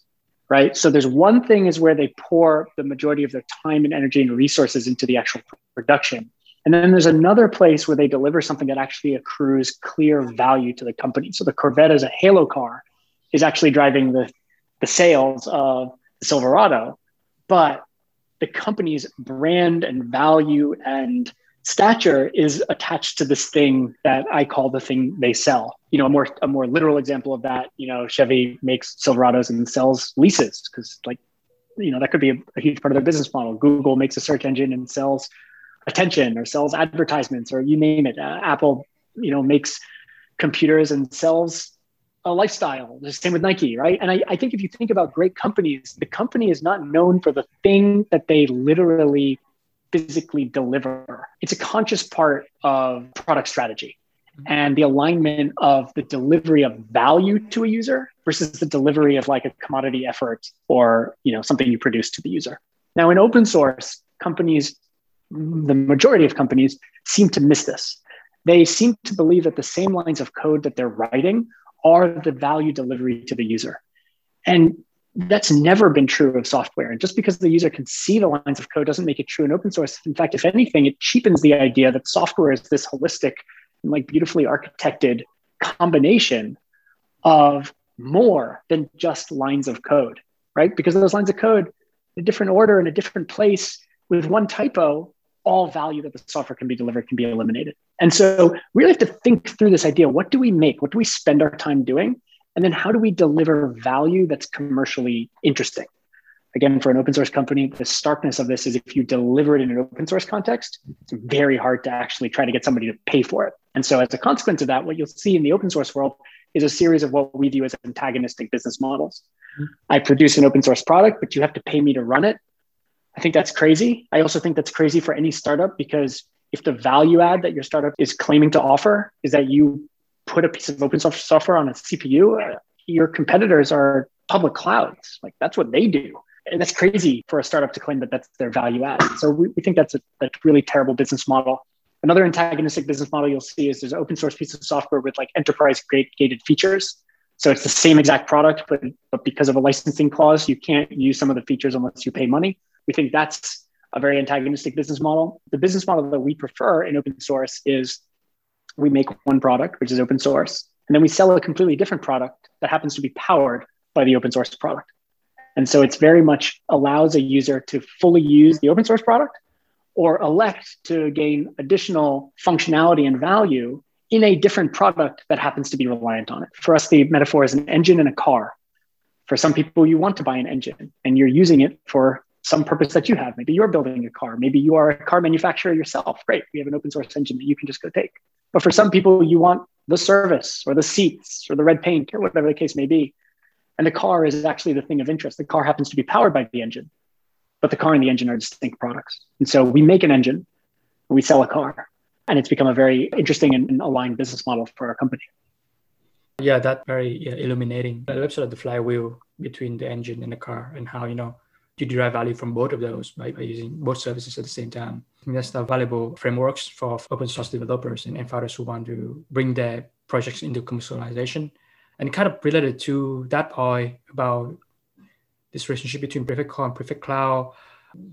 right? So there's one thing is where they pour the majority of their time and energy and resources into the actual production. And then there's another place where they deliver something that actually accrues clear value to the company. So the corvette as a halo car is actually driving the, the sales of the silverado but the company's brand and value and stature is attached to this thing that I call the thing they sell. You know, a more a more literal example of that, you know, Chevy makes Silverados and sells leases because like, you know, that could be a, a, huge part of their business model. Google makes a search engine and sells attention or sells advertisements or you name it. Uh, Apple, you know, makes computers and sells a lifestyle. The same with Nike, right? And I, I think if you think about great companies, the company is not known for the thing that they literally physically deliver. It's a conscious part of product strategy and the alignment of the delivery of value to a user versus the delivery of like a commodity effort or you know something you produce to the user. Now in open source, companies, the majority of companies seem to miss this. They seem to believe that the same lines of code that they're writing are the value delivery to the user. And that's never been true of software. And just because the user can see the lines of code doesn't make it true in open source. In fact, if anything, it cheapens the idea that software is this holistic and like beautifully architected combination of more than just lines of code, right? Because those lines of code, in a different order in a different place with one typo, all value that the software can be delivered can be eliminated. And so we really have to think through this idea what do we make? What do we spend our time doing? And then how do we deliver value that's commercially interesting? Again, for an open source company, the starkness of this is if you deliver it in an open source context, it's very hard to actually try to get somebody to pay for it. And so, as a consequence of that, what you'll see in the open source world is a series of what we view as antagonistic business models. I produce an open source product, but you have to pay me to run it. I think that's crazy. I also think that's crazy for any startup because if the value add that your startup is claiming to offer is that you put a piece of open source software on a CPU, uh, your competitors are public clouds. Like that's what they do. And that's crazy for a startup to claim that that's their value add. So we, we think that's a that's really terrible business model. Another antagonistic business model you'll see is there's open source piece of software with like enterprise grade gated features. So it's the same exact product, but, but because of a licensing clause, you can't use some of the features unless you pay money. We think that's a very antagonistic business model. The business model that we prefer in open source is we make one product, which is open source, and then we sell a completely different product that happens to be powered by the open source product. And so it's very much allows a user to fully use the open source product or elect to gain additional functionality and value in a different product that happens to be reliant on it. For us, the metaphor is an engine in a car. For some people, you want to buy an engine and you're using it for some purpose that you have. Maybe you're building a car. Maybe you are a car manufacturer yourself. Great. We have an open source engine that you can just go take. But for some people, you want the service or the seats or the red paint or whatever the case may be. And the car is actually the thing of interest. The car happens to be powered by the engine, but the car and the engine are distinct products. And so we make an engine, we sell a car, and it's become a very interesting and aligned business model for our company. Yeah, that very yeah, illuminating. Love sort of the flywheel between the engine and the car and how, you know, you derive value from both of those by, by using both services at the same time. that's the valuable frameworks for open source developers and, and founders who want to bring their projects into commercialization. And kind of related to that point about this relationship between Prefect Core and Prefect Cloud,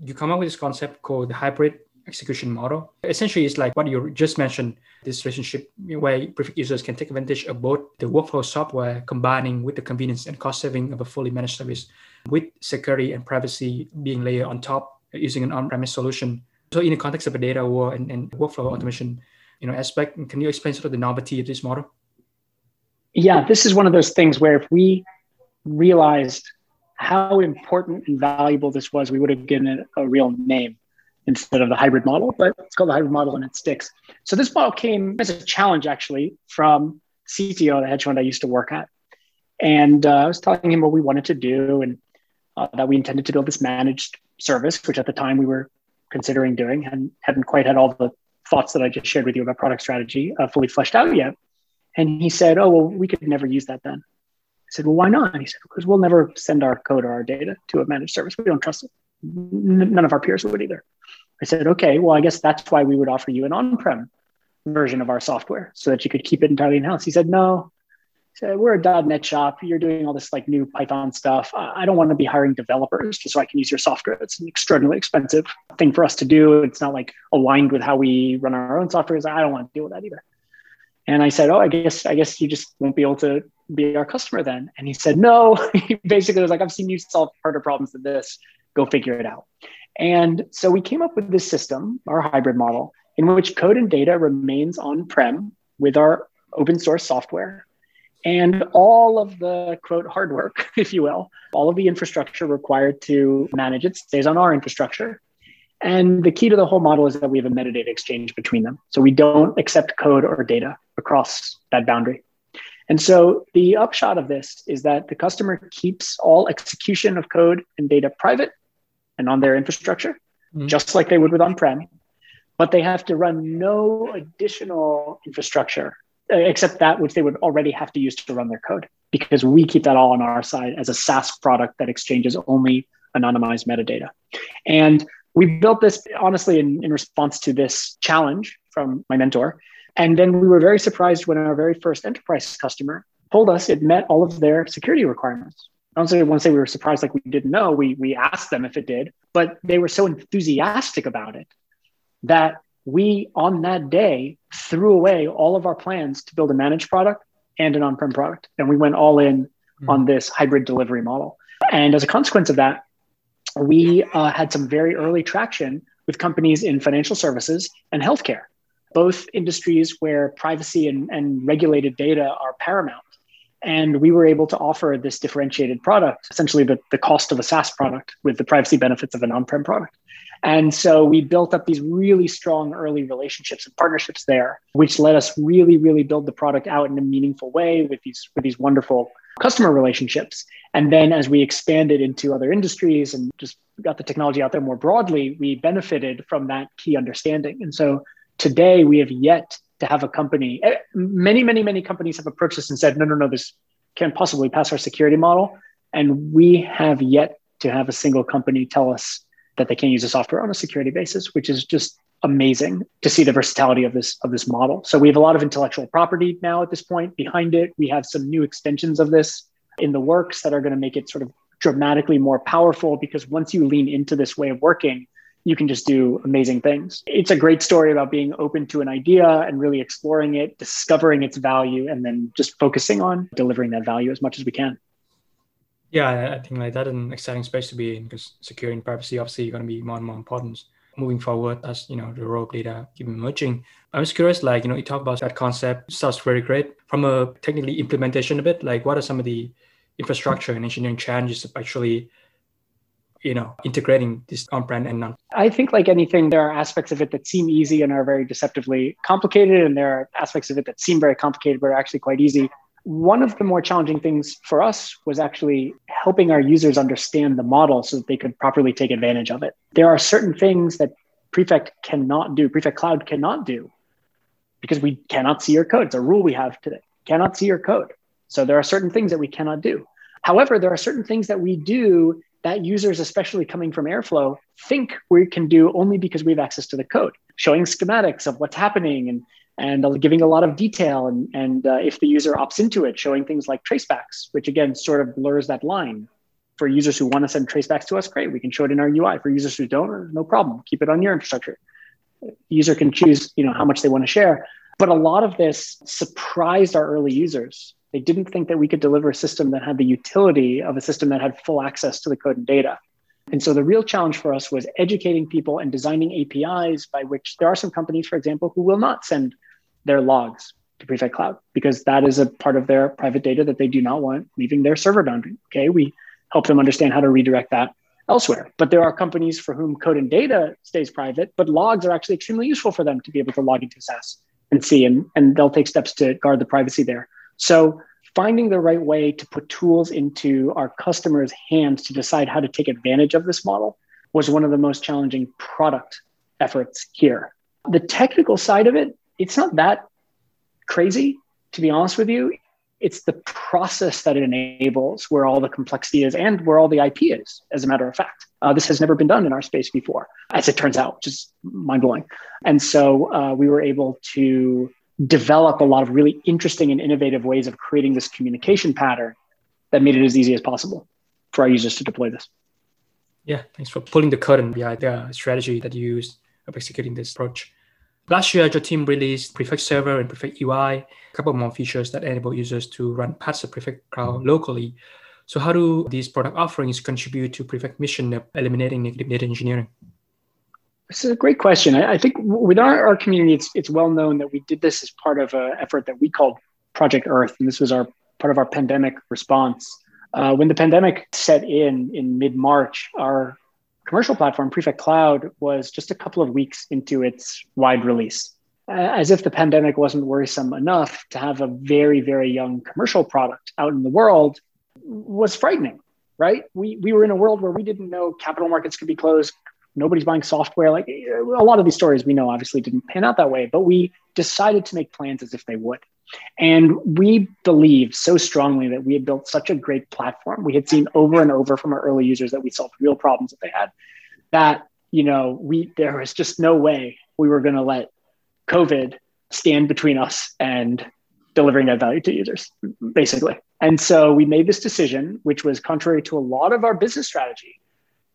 you come up with this concept called the hybrid execution model. Essentially, it's like what you just mentioned this relationship where Prefect users can take advantage of both the workflow software combining with the convenience and cost saving of a fully managed service with security and privacy being layered on top using an on-premise solution. So in the context of a data war and, and workflow automation, you know, aspect, can you explain sort of the novelty of this model? Yeah, this is one of those things where if we realized how important and valuable this was, we would have given it a real name instead of the hybrid model, but it's called the hybrid model and it sticks. So this model came as a challenge actually from CTO, the hedge fund I used to work at. And uh, I was telling him what we wanted to do and uh, that we intended to build this managed service, which at the time we were considering doing and hadn't quite had all the thoughts that I just shared with you about product strategy uh, fully fleshed out yet. And he said, Oh, well, we could never use that then. I said, Well, why not? And he said, Because we'll never send our code or our data to a managed service. We don't trust it. None of our peers would either. I said, Okay, well, I guess that's why we would offer you an on prem version of our software so that you could keep it entirely in house. He said, No, so we're a .NET shop. You're doing all this like new Python stuff. I don't want to be hiring developers just so I can use your software. It's an extraordinarily expensive thing for us to do. It's not like aligned with how we run our own software. I don't want to deal with that either. And I said, oh, I guess I guess you just won't be able to be our customer then. And he said, no. he basically was like, I've seen you solve harder problems than this. Go figure it out. And so we came up with this system, our hybrid model, in which code and data remains on-prem with our open source software and all of the quote hard work, if you will, all of the infrastructure required to manage it stays on our infrastructure. And the key to the whole model is that we have a metadata exchange between them. So we don't accept code or data across that boundary. And so the upshot of this is that the customer keeps all execution of code and data private and on their infrastructure, mm-hmm. just like they would with on prem. But they have to run no additional infrastructure except that which they would already have to use to run their code because we keep that all on our side as a SaaS product that exchanges only anonymized metadata. And we built this honestly in, in response to this challenge from my mentor. And then we were very surprised when our very first enterprise customer told us it met all of their security requirements. I don't want to say we were surprised like we didn't know. We, we asked them if it did, but they were so enthusiastic about it that we on that day threw away all of our plans to build a managed product and an on-prem product. And we went all in mm-hmm. on this hybrid delivery model. And as a consequence of that we uh, had some very early traction with companies in financial services and healthcare both industries where privacy and, and regulated data are paramount. And we were able to offer this differentiated product essentially the, the cost of a saas product with the privacy benefits of an on-prem product and so we built up these really strong early relationships and partnerships there, which let us really, really build the product out in a meaningful way with these, with these wonderful customer relationships. And then as we expanded into other industries and just got the technology out there more broadly, we benefited from that key understanding. And so today we have yet to have a company, eh, many, many, many companies have approached us and said, no, no, no, this can't possibly pass our security model. And we have yet to have a single company tell us that they can't use the software on a security basis, which is just amazing to see the versatility of this of this model. So we have a lot of intellectual property now at this point behind it. We have some new extensions of this in the works that are going to make it sort of dramatically more powerful because once you lean into this way of working, you can just do amazing things. It's a great story about being open to an idea and really exploring it, discovering its value, and then just focusing on delivering that value as much as we can. Yeah, I think like that is an exciting space to be in because security and privacy obviously going to be more and more important moving forward as you know the rogue data keep emerging. I'm just curious, like you know, you talk about that concept sounds very great. From a technically implementation a bit, like what are some of the infrastructure and engineering challenges of actually you know integrating this on-prem and non i think like anything there are aspects of it that seem easy and are very deceptively complicated and there are aspects of it that seem very complicated but are actually quite easy one of the more challenging things for us was actually helping our users understand the model so that they could properly take advantage of it. There are certain things that prefect cannot do prefect cloud cannot do because we cannot see your code. It's a rule we have today. Cannot see your code. So there are certain things that we cannot do. However there are certain things that we do that users, especially coming from Airflow, think we can do only because we have access to the code, showing schematics of what's happening and and giving a lot of detail. And, and uh, if the user opts into it, showing things like tracebacks, which again sort of blurs that line. For users who want to send tracebacks to us, great, we can show it in our UI. For users who don't, no problem, keep it on your infrastructure. User can choose, you know, how much they want to share. But a lot of this surprised our early users they didn't think that we could deliver a system that had the utility of a system that had full access to the code and data. And so the real challenge for us was educating people and designing APIs by which there are some companies, for example, who will not send their logs to Prefect Cloud because that is a part of their private data that they do not want leaving their server boundary. Okay, we help them understand how to redirect that elsewhere. But there are companies for whom code and data stays private, but logs are actually extremely useful for them to be able to log into SaaS and see, and, and they'll take steps to guard the privacy there. So finding the right way to put tools into our customers' hands to decide how to take advantage of this model was one of the most challenging product efforts here. The technical side of it, it's not that crazy, to be honest with you. It's the process that it enables where all the complexity is and where all the IP is, as a matter of fact. Uh, this has never been done in our space before, as it turns out, which is mind blowing. And so uh, we were able to develop a lot of really interesting and innovative ways of creating this communication pattern that made it as easy as possible for our users to deploy this. Yeah, thanks for pulling the curtain behind the strategy that you used of executing this approach. Last year, your team released Prefect Server and Prefect UI, a couple more features that enable users to run parts of Prefect Cloud locally. So, how do these product offerings contribute to Prefect mission of eliminating negative data engineering? This is a great question. I, I think with our, our community, it's, it's well known that we did this as part of an effort that we called Project Earth. And this was our part of our pandemic response. Uh, when the pandemic set in in mid March, our commercial platform, Prefect Cloud, was just a couple of weeks into its wide release. Uh, as if the pandemic wasn't worrisome enough to have a very, very young commercial product out in the world was frightening, right? We, we were in a world where we didn't know capital markets could be closed, nobody's buying software. Like a lot of these stories we know obviously didn't pan out that way, but we decided to make plans as if they would. And we believed so strongly that we had built such a great platform. We had seen over and over from our early users that we solved real problems that they had. That, you know, we there was just no way we were going to let COVID stand between us and delivering that value to users, basically. And so we made this decision, which was contrary to a lot of our business strategy,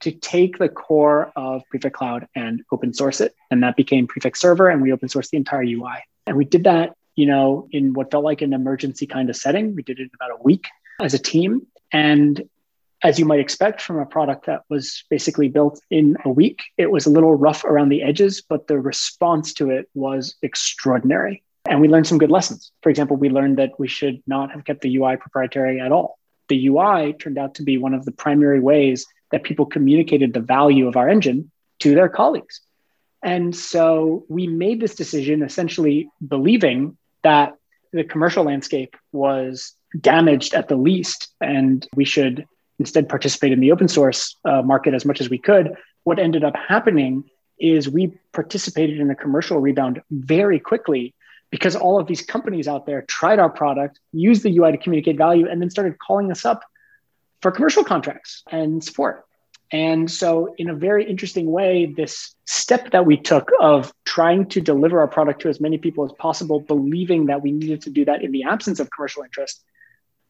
to take the core of Prefect Cloud and open source it. And that became Prefect Server, and we open sourced the entire UI. And we did that, you know, in what felt like an emergency kind of setting. We did it in about a week as a team. And as you might expect from a product that was basically built in a week, it was a little rough around the edges, but the response to it was extraordinary. And we learned some good lessons. For example, we learned that we should not have kept the UI proprietary at all. The UI turned out to be one of the primary ways that people communicated the value of our engine to their colleagues. And so we made this decision essentially believing that the commercial landscape was damaged at the least, and we should instead participate in the open source uh, market as much as we could. What ended up happening is we participated in the commercial rebound very quickly because all of these companies out there tried our product, used the UI to communicate value, and then started calling us up for commercial contracts and support. And so, in a very interesting way, this step that we took of trying to deliver our product to as many people as possible, believing that we needed to do that in the absence of commercial interest,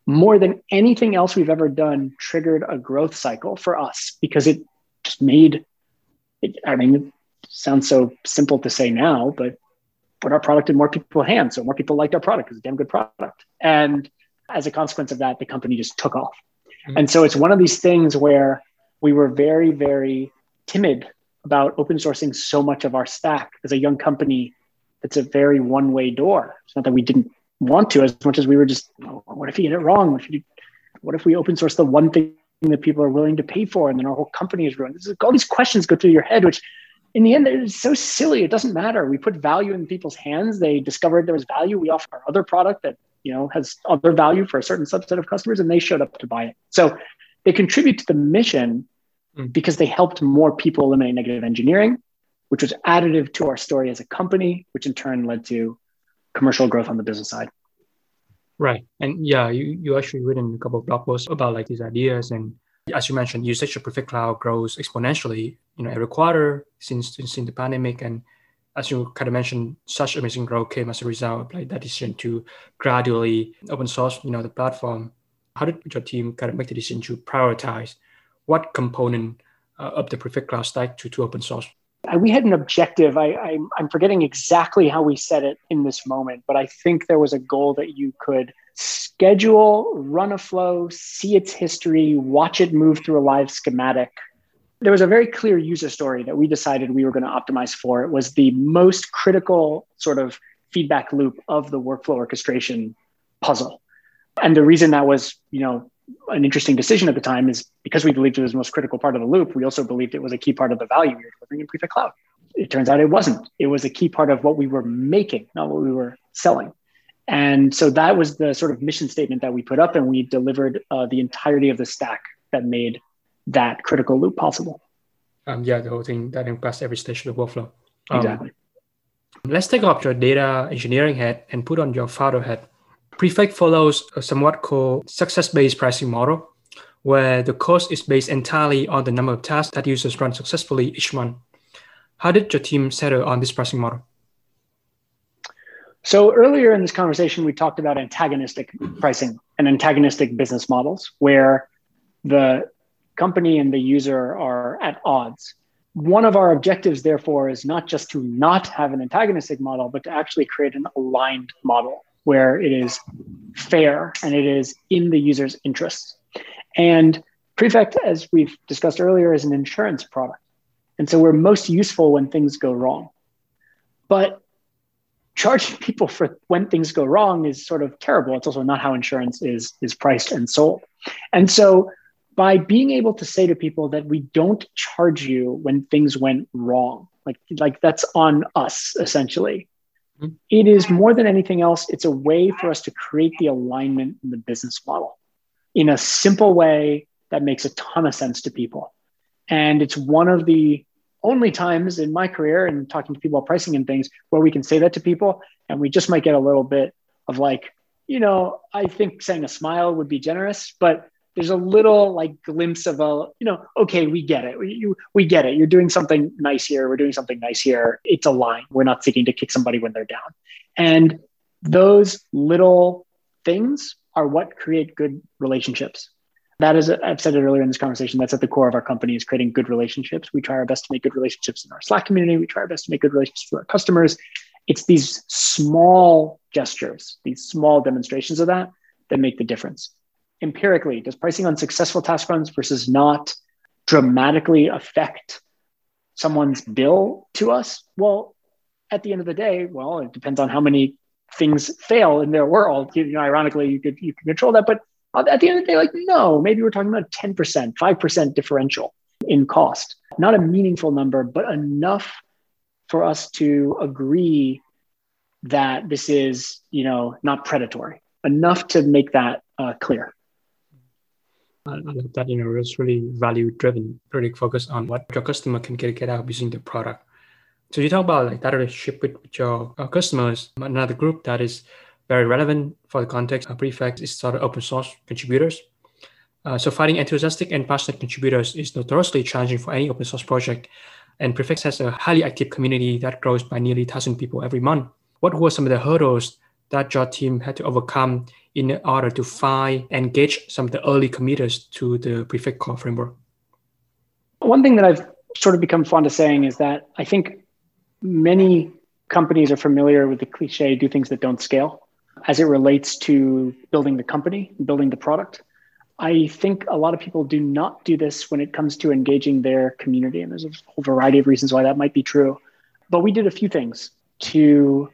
more than anything else we've ever done, triggered a growth cycle for us because it just made it. I mean, it sounds so simple to say now, but put our product in more people's hands. So more people liked our product. It's a damn good product. And as a consequence of that, the company just took off. And so it's one of these things where we were very, very timid about open sourcing so much of our stack as a young company. It's a very one way door. It's not that we didn't want to as much as we were just, oh, what if you get it wrong? What if, you, what if we open source the one thing that people are willing to pay for and then our whole company is ruined? Is, all these questions go through your head, which in the end, it's so silly. It doesn't matter. We put value in people's hands. They discovered there was value. We offer our other product that you know has other value for a certain subset of customers, and they showed up to buy it. So they contribute to the mission mm. because they helped more people eliminate negative engineering, which was additive to our story as a company, which in turn led to commercial growth on the business side. Right, and yeah, you you actually written a couple of blog posts about like these ideas and as you mentioned, usage of Prefect Cloud grows exponentially, you know, every quarter since since the pandemic. And as you kind of mentioned, such amazing growth came as a result of like that decision to gradually open source, you know, the platform. How did your team kind of make the decision to prioritize what component uh, of the Prefect Cloud stack to, to open source? we had an objective. I, I, I'm forgetting exactly how we set it in this moment, but I think there was a goal that you could – schedule, run a flow, see its history, watch it move through a live schematic. There was a very clear user story that we decided we were going to optimize for. It was the most critical sort of feedback loop of the workflow orchestration puzzle. And the reason that was, you know, an interesting decision at the time is because we believed it was the most critical part of the loop. We also believed it was a key part of the value we were delivering in Prefect Cloud. It turns out it wasn't. It was a key part of what we were making, not what we were selling. And so that was the sort of mission statement that we put up, and we delivered uh, the entirety of the stack that made that critical loop possible. Um, yeah, the whole thing that impacts every stage of the workflow. Um, exactly. Let's take off your data engineering hat and put on your founder hat. Prefect follows a somewhat called success-based pricing model, where the cost is based entirely on the number of tasks that users run successfully each month. How did your team settle on this pricing model? So earlier in this conversation, we talked about antagonistic pricing and antagonistic business models where the company and the user are at odds. One of our objectives, therefore, is not just to not have an antagonistic model, but to actually create an aligned model where it is fair and it is in the user's interests. And Prefect, as we've discussed earlier, is an insurance product. And so we're most useful when things go wrong. But charging people for when things go wrong is sort of terrible. It's also not how insurance is is priced and sold. And so by being able to say to people that we don't charge you when things went wrong, like like that's on us essentially. Mm-hmm. It is more than anything else, it's a way for us to create the alignment in the business model in a simple way that makes a ton of sense to people. And it's one of the only times in my career and talking to people about pricing and things where we can say that to people and we just might get a little bit of like you know i think saying a smile would be generous but there's a little like glimpse of a you know okay we get it. We, you, we get it. You're doing something nice here. We're doing something nice here. It's a line we're not seeking to kick somebody when they're down. And those little things are what create good relationships. That is i've said it earlier in this conversation that's at the core of our company is creating good relationships. We try our best to make good relationships in our slack community. We try our best to make good relationships with our customers. It's these small gestures these small demonstrations of that that make the difference empirically does pricing on successful task runs versus not dramatically affect someone's bill to us well at the end of the day well it depends on how many things fail in their world you know ironically you could you can control that but at the end of the day, like, no, maybe we're talking about 10%, 5% differential in cost. Not a meaningful number, but enough for us to agree that this is, you know, not predatory. Enough to make that uh, clear. I love that, you know, it's really value driven, really focused on what your customer can get, get out using the product. So you talk about like that relationship with, with your uh, customers, another group that is very relevant for the context. of Prefect is sort of open source contributors. Uh, so finding enthusiastic and passionate contributors is notoriously challenging for any open source project. And Prefect has a highly active community that grows by nearly 1,000 people every month. What were some of the hurdles that your team had to overcome in order to find and engage some of the early committers to the Prefect core framework? One thing that I've sort of become fond of saying is that I think many companies are familiar with the cliche do things that don't scale as it relates to building the company, building the product. I think a lot of people do not do this when it comes to engaging their community. And there's a whole variety of reasons why that might be true. But we did a few things to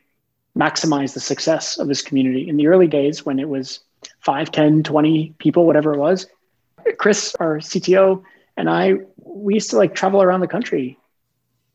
maximize the success of this community. In the early days, when it was 5, 10, 20 people, whatever it was, Chris, our CTO, and I, we used to like travel around the country,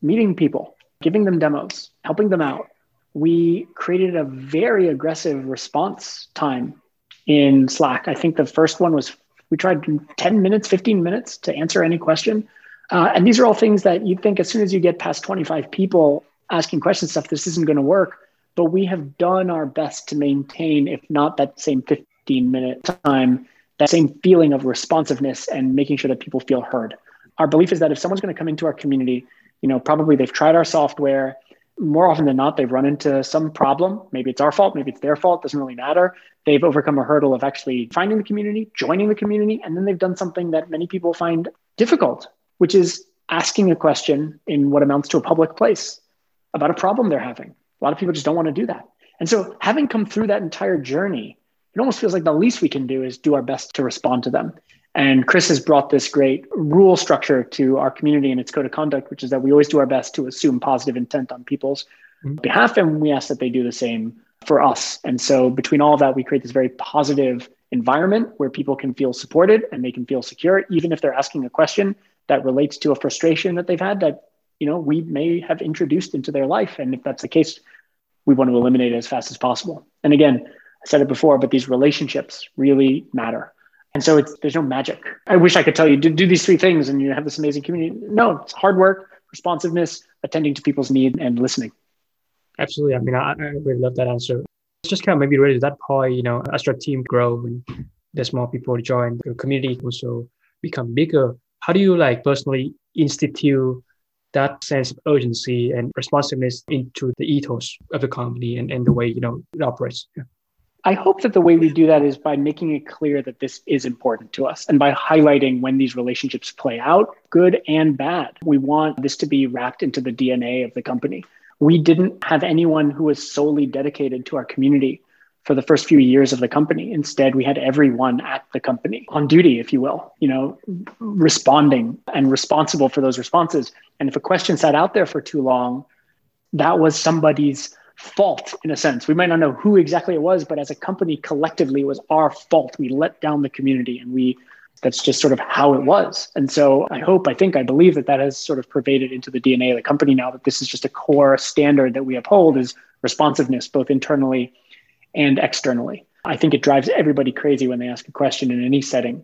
meeting people, giving them demos, helping them out. We created a very aggressive response time in Slack. I think the first one was we tried 10 minutes, 15 minutes to answer any question. Uh, and these are all things that you think as soon as you get past 25 people asking questions stuff, this isn't going to work. But we have done our best to maintain, if not that same 15 minute time, that same feeling of responsiveness and making sure that people feel heard. Our belief is that if someone's going to come into our community, you know, probably they've tried our software. More often than not, they've run into some problem. Maybe it's our fault, maybe it's their fault, doesn't really matter. They've overcome a hurdle of actually finding the community, joining the community, and then they've done something that many people find difficult, which is asking a question in what amounts to a public place about a problem they're having. A lot of people just don't want to do that. And so, having come through that entire journey, it almost feels like the least we can do is do our best to respond to them. And Chris has brought this great rule structure to our community and its code of conduct, which is that we always do our best to assume positive intent on people's mm-hmm. behalf. And we ask that they do the same for us. And so, between all of that, we create this very positive environment where people can feel supported and they can feel secure, even if they're asking a question that relates to a frustration that they've had that you know we may have introduced into their life. And if that's the case, we want to eliminate it as fast as possible. And again, I said it before, but these relationships really matter. And so it's there's no magic. I wish I could tell you do, do these three things and you have this amazing community. No, it's hard work, responsiveness, attending to people's need, and listening. Absolutely. I mean, I, I really love that answer. It's just kind of maybe related to that point, you know, as your team grow and there's more people join, your community also become bigger. How do you like personally institute that sense of urgency and responsiveness into the ethos of the company and, and the way, you know, it operates? Yeah. I hope that the way we do that is by making it clear that this is important to us and by highlighting when these relationships play out, good and bad. We want this to be wrapped into the DNA of the company. We didn't have anyone who was solely dedicated to our community for the first few years of the company. Instead, we had everyone at the company on duty, if you will, you know, responding and responsible for those responses. And if a question sat out there for too long, that was somebody's fault in a sense. We might not know who exactly it was, but as a company collectively, it was our fault. We let down the community and we that's just sort of how it was. And so I hope, I think, I believe that that has sort of pervaded into the DNA of the company now that this is just a core standard that we uphold is responsiveness, both internally and externally. I think it drives everybody crazy when they ask a question in any setting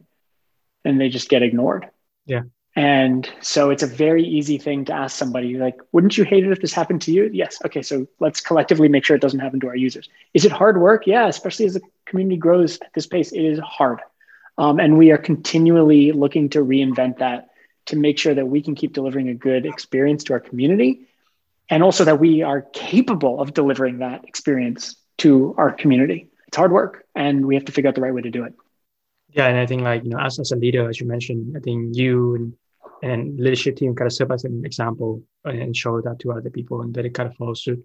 and they just get ignored. Yeah. And so it's a very easy thing to ask somebody like, wouldn't you hate it if this happened to you? Yes. Okay. So let's collectively make sure it doesn't happen to our users. Is it hard work? Yeah. Especially as the community grows at this pace, it is hard. Um, and we are continually looking to reinvent that to make sure that we can keep delivering a good experience to our community and also that we are capable of delivering that experience to our community. It's hard work and we have to figure out the right way to do it. Yeah, and I think like you know, as, as a leader, as you mentioned, I think you and and leadership team kind of serve as an example and show that to other people and that it kind of follows suit.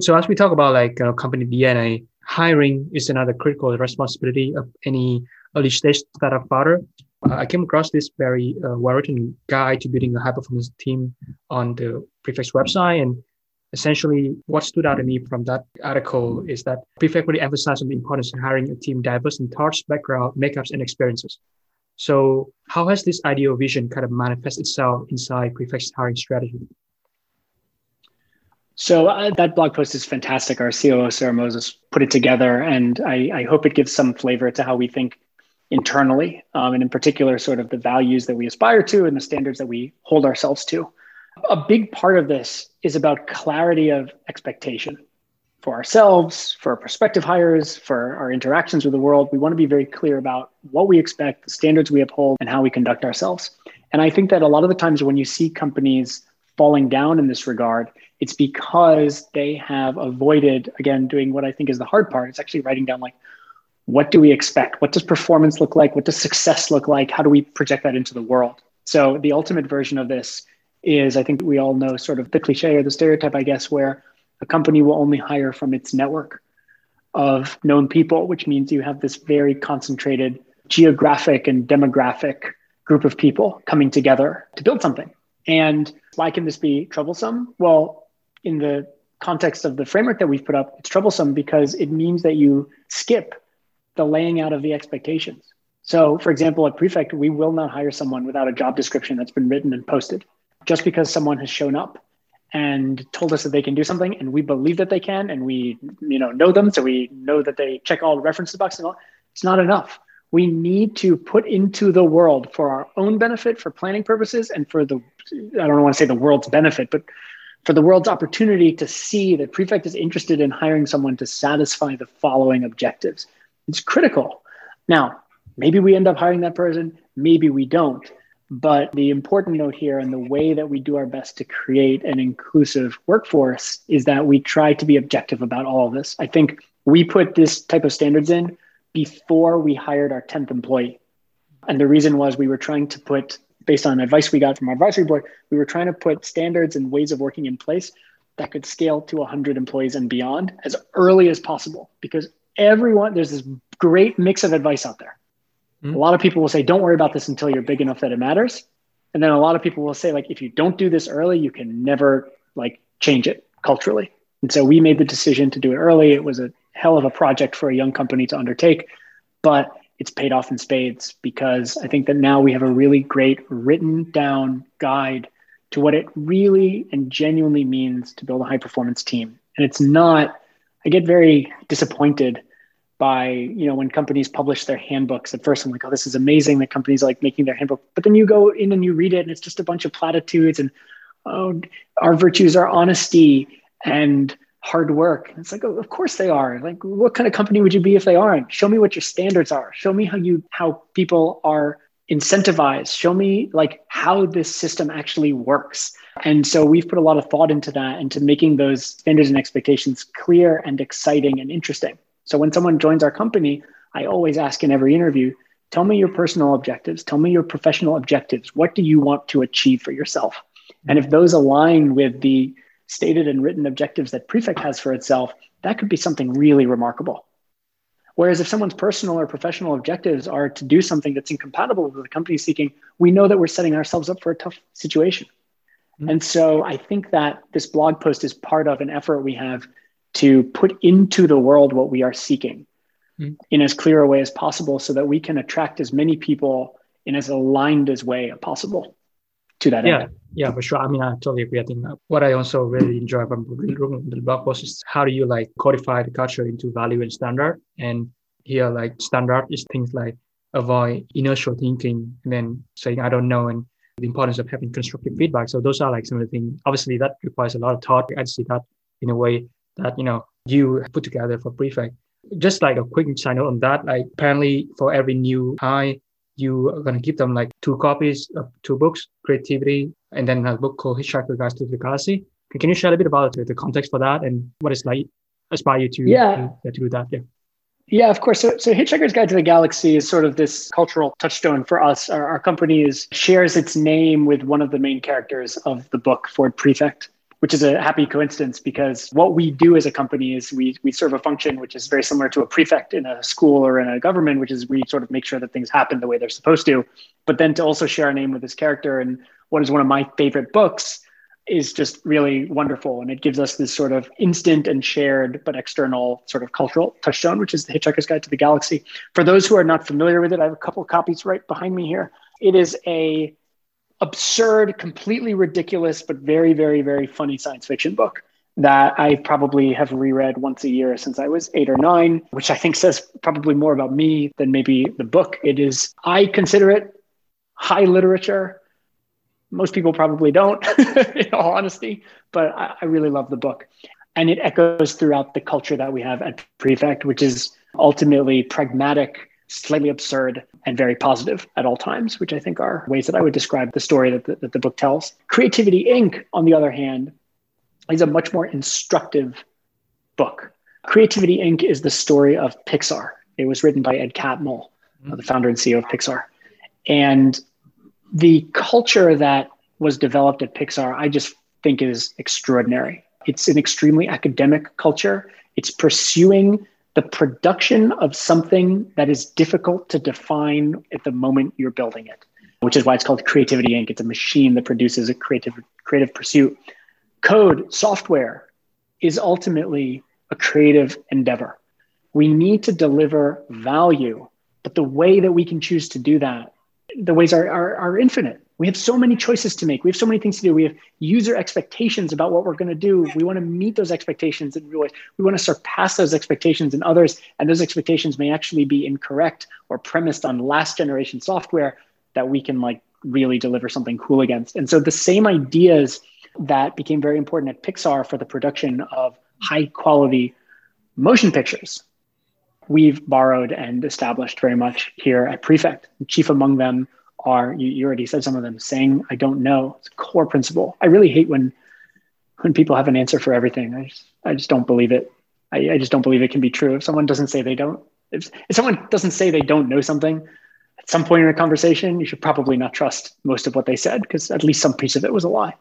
So as we talk about like uh, company DNA, hiring is another critical responsibility of any early stage startup founder. I came across this very uh, well-written guide to building a high-performance team on the Prefect website, and essentially what stood out to me from that article is that Prefect really emphasized on the importance of hiring a team diverse in thoughts, background, makeups, and experiences. So how has this ideal vision kind of manifest itself inside Prefect's hiring strategy? So uh, that blog post is fantastic. Our COO Sarah Moses put it together, and I, I hope it gives some flavor to how we think internally, um, and in particular, sort of the values that we aspire to and the standards that we hold ourselves to. A big part of this is about clarity of expectation for ourselves, for our prospective hires, for our interactions with the world. We want to be very clear about what we expect, the standards we uphold, and how we conduct ourselves. And I think that a lot of the times when you see companies falling down in this regard, it's because they have avoided, again, doing what I think is the hard part. It's actually writing down, like, what do we expect? What does performance look like? What does success look like? How do we project that into the world? So, the ultimate version of this is I think we all know sort of the cliche or the stereotype, I guess, where a company will only hire from its network of known people, which means you have this very concentrated geographic and demographic group of people coming together to build something. And why can this be troublesome? Well, in the context of the framework that we've put up, it's troublesome because it means that you skip the laying out of the expectations. So, for example, at Prefect, we will not hire someone without a job description that's been written and posted. Just because someone has shown up and told us that they can do something, and we believe that they can, and we, you know, know them, so we know that they check all the references boxes and all. It's not enough. We need to put into the world for our own benefit, for planning purposes, and for the, I don't want to say the world's benefit, but for the world's opportunity to see that Prefect is interested in hiring someone to satisfy the following objectives. It's critical. Now, maybe we end up hiring that person, maybe we don't. But the important note here and the way that we do our best to create an inclusive workforce is that we try to be objective about all of this. I think we put this type of standards in before we hired our 10th employee. And the reason was we were trying to put based on advice we got from our advisory board, we were trying to put standards and ways of working in place that could scale to 100 employees and beyond as early as possible because everyone, there's this great mix of advice out there. Mm-hmm. A lot of people will say, don't worry about this until you're big enough that it matters. And then a lot of people will say, like, if you don't do this early, you can never like change it culturally. And so we made the decision to do it early. It was a hell of a project for a young company to undertake, but it's paid off in spades because I think that now we have a really great written down guide to what it really and genuinely means to build a high performance team. And it's not, I get very disappointed by, you know, when companies publish their handbooks. At first, I'm like, oh, this is amazing that companies are like making their handbook. But then you go in and you read it and it's just a bunch of platitudes and, oh, our virtues are honesty and hard work. It's like, oh, of course they are. Like, what kind of company would you be if they aren't? Show me what your standards are. Show me how you how people are incentivized. Show me like how this system actually works. And so we've put a lot of thought into that, into making those standards and expectations clear and exciting and interesting. So when someone joins our company, I always ask in every interview, tell me your personal objectives, tell me your professional objectives. What do you want to achieve for yourself? And if those align with the stated and written objectives that Prefect has for itself, that could be something really remarkable. Whereas if someone's personal or professional objectives are to do something that's incompatible with the company seeking, we know that we're setting ourselves up for a tough situation. Mm-hmm. And so I think that this blog post is part of an effort we have to put into the world what we are seeking mm-hmm. in as clear a way as possible so that we can attract as many people in as aligned as way as possible to that yeah. end. Yeah, for sure. I mean, I totally agree. I think what I also really enjoy from the blog post is how do you like codify the culture into value and standard. And here, like standard is things like avoid inertial thinking and then saying I don't know and the importance of having constructive feedback. So those are like some of the things. Obviously, that requires a lot of thought. I see that in a way that you know you put together for prefect. Just like a quick side note on that, like apparently for every new high you are going to give them like two copies of two books, Creativity, and then a book called Hitchhiker's Guide to the Galaxy. Can you share a bit about the context for that and what it's like aspire you to, yeah. to, to do that? Yeah. Yeah, of course. So, so Hitchhiker's Guide to the Galaxy is sort of this cultural touchstone for us. Our, our company is shares its name with one of the main characters of the book, Ford Prefect which is a happy coincidence because what we do as a company is we, we serve a function which is very similar to a prefect in a school or in a government, which is we sort of make sure that things happen the way they're supposed to. But then to also share a name with this character and what is one of my favorite books is just really wonderful. And it gives us this sort of instant and shared but external sort of cultural touchstone, which is the Hitchhiker's Guide to the Galaxy. For those who are not familiar with it, I have a couple copies right behind me here. It is a absurd, completely ridiculous, but very, very, very funny science fiction book that I probably have reread once a year since I was eight or nine, which I think says probably more about me than maybe the book. It is, I consider it high literature. Most people probably don't, in all honesty, but I, I really love the book. And it echoes throughout the culture that we have at Prefect, which is ultimately pragmatic, slightly absurd, and very positive at all times, which I think are ways that I would describe the story that the, that the book tells. Creativity Inc., on the other hand, is a much more instructive book. Creativity Inc. is the story of Pixar. It was written by Ed Catmull, mm-hmm. the founder and CEO of Pixar. And the culture that was developed at Pixar, I just think is extraordinary. It's an extremely academic culture. It's pursuing the production of something that is difficult to define at the moment you're building it, which is why it's called Creativity Inc. It's a machine that produces a creative creative pursuit. Code, software is ultimately a creative endeavor. We need to deliver value, but the way that we can choose to do that, the ways are, are, are infinite. We have so many choices to make. We have so many things to do. We have user expectations about what we're going to do. We want to meet those expectations in real ways. We want to surpass those expectations in others. And those expectations may actually be incorrect or premised on last generation software that we can like really deliver something cool against. And so the same ideas that became very important at Pixar for the production of high quality motion pictures, we've borrowed and established very much here at Prefect. Chief among them are, you, you already said some of them, saying, I don't know. It's a core principle. I really hate when when people have an answer for everything. I just, I just don't believe it. I, I just don't believe it can be true. If someone doesn't say they don't, if, if someone doesn't say they don't know something, at some point in a conversation, you should probably not trust most of what they said because at least some piece of it was a lie.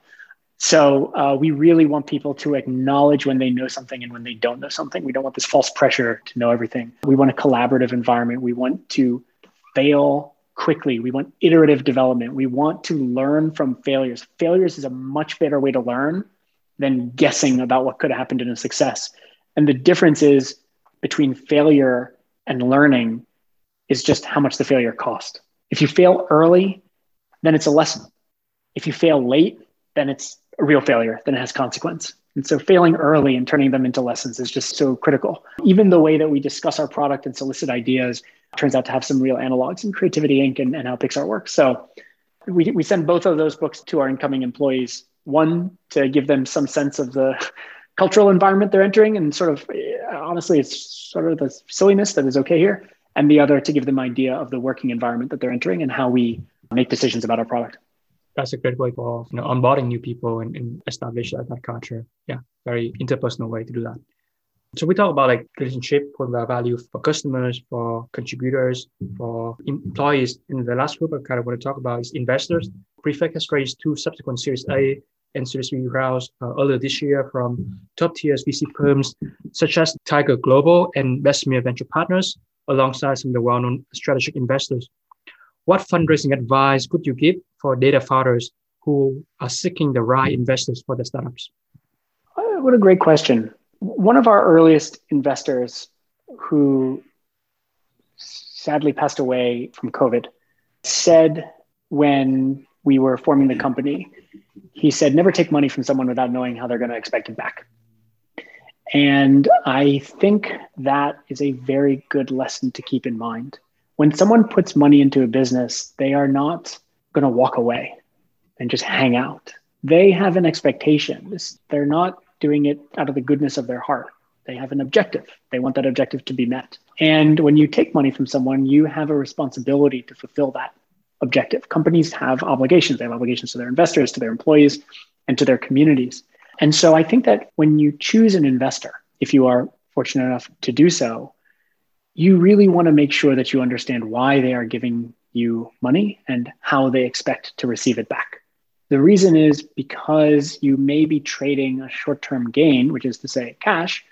So uh, we really want people to acknowledge when they know something and when they don't know something. We don't want this false pressure to know everything. We want a collaborative environment. We want to fail quickly. We want iterative development. We want to learn from failures. Failures is a much better way to learn than guessing about what could have happened in a success. And the difference is between failure and learning is just how much the failure cost. If you fail early, then it's a lesson. If you fail late, then it's a real failure, then it has consequence. And so failing early and turning them into lessons is just so critical. Even the way that we discuss our product and solicit ideas turns out to have some real analogs in Creativity Inc. and, and how Pixar works. So we, we send both of those books to our incoming employees. One, to give them some sense of the cultural environment they're entering and sort of eh, honestly, it's sort of the silliness that is okay here. And the other to give them idea of the working environment that they're entering and how we make decisions about our product that's a great way of you know onboarding new people and, and establish that, that culture. Yeah, very interpersonal way to do that. So we talk about like relationship, provide value for customers, for contributors, for employees. And the last group I kind of want to talk about is investors. Prefect has raised two subsequent Series A and Series B rounds uh, earlier this year from top tier VC firms such as Tiger Global and Bessemer Venture Partners, alongside some of the well-known strategic investors. What fundraising advice could you give for data founders who are seeking the right investors for the startups? Uh, what a great question. One of our earliest investors who sadly passed away from COVID said when we were forming the company, he said, never take money from someone without knowing how they're going to expect it back. And I think that is a very good lesson to keep in mind when someone puts money into a business, they are not going to walk away and just hang out. They have an expectation. They're not doing it out of the goodness of their heart. They have an objective. They want that objective to be met. And when you take money from someone, you have a responsibility to fulfill that objective. Companies have obligations. They have obligations to their investors, to their employees, and to their communities. And so I think that when you choose an investor, if you are fortunate enough to do so, you really want to make sure that you understand why they are giving you money and how they expect to receive it back. The reason is because you may be trading a short term gain, which is to say cash,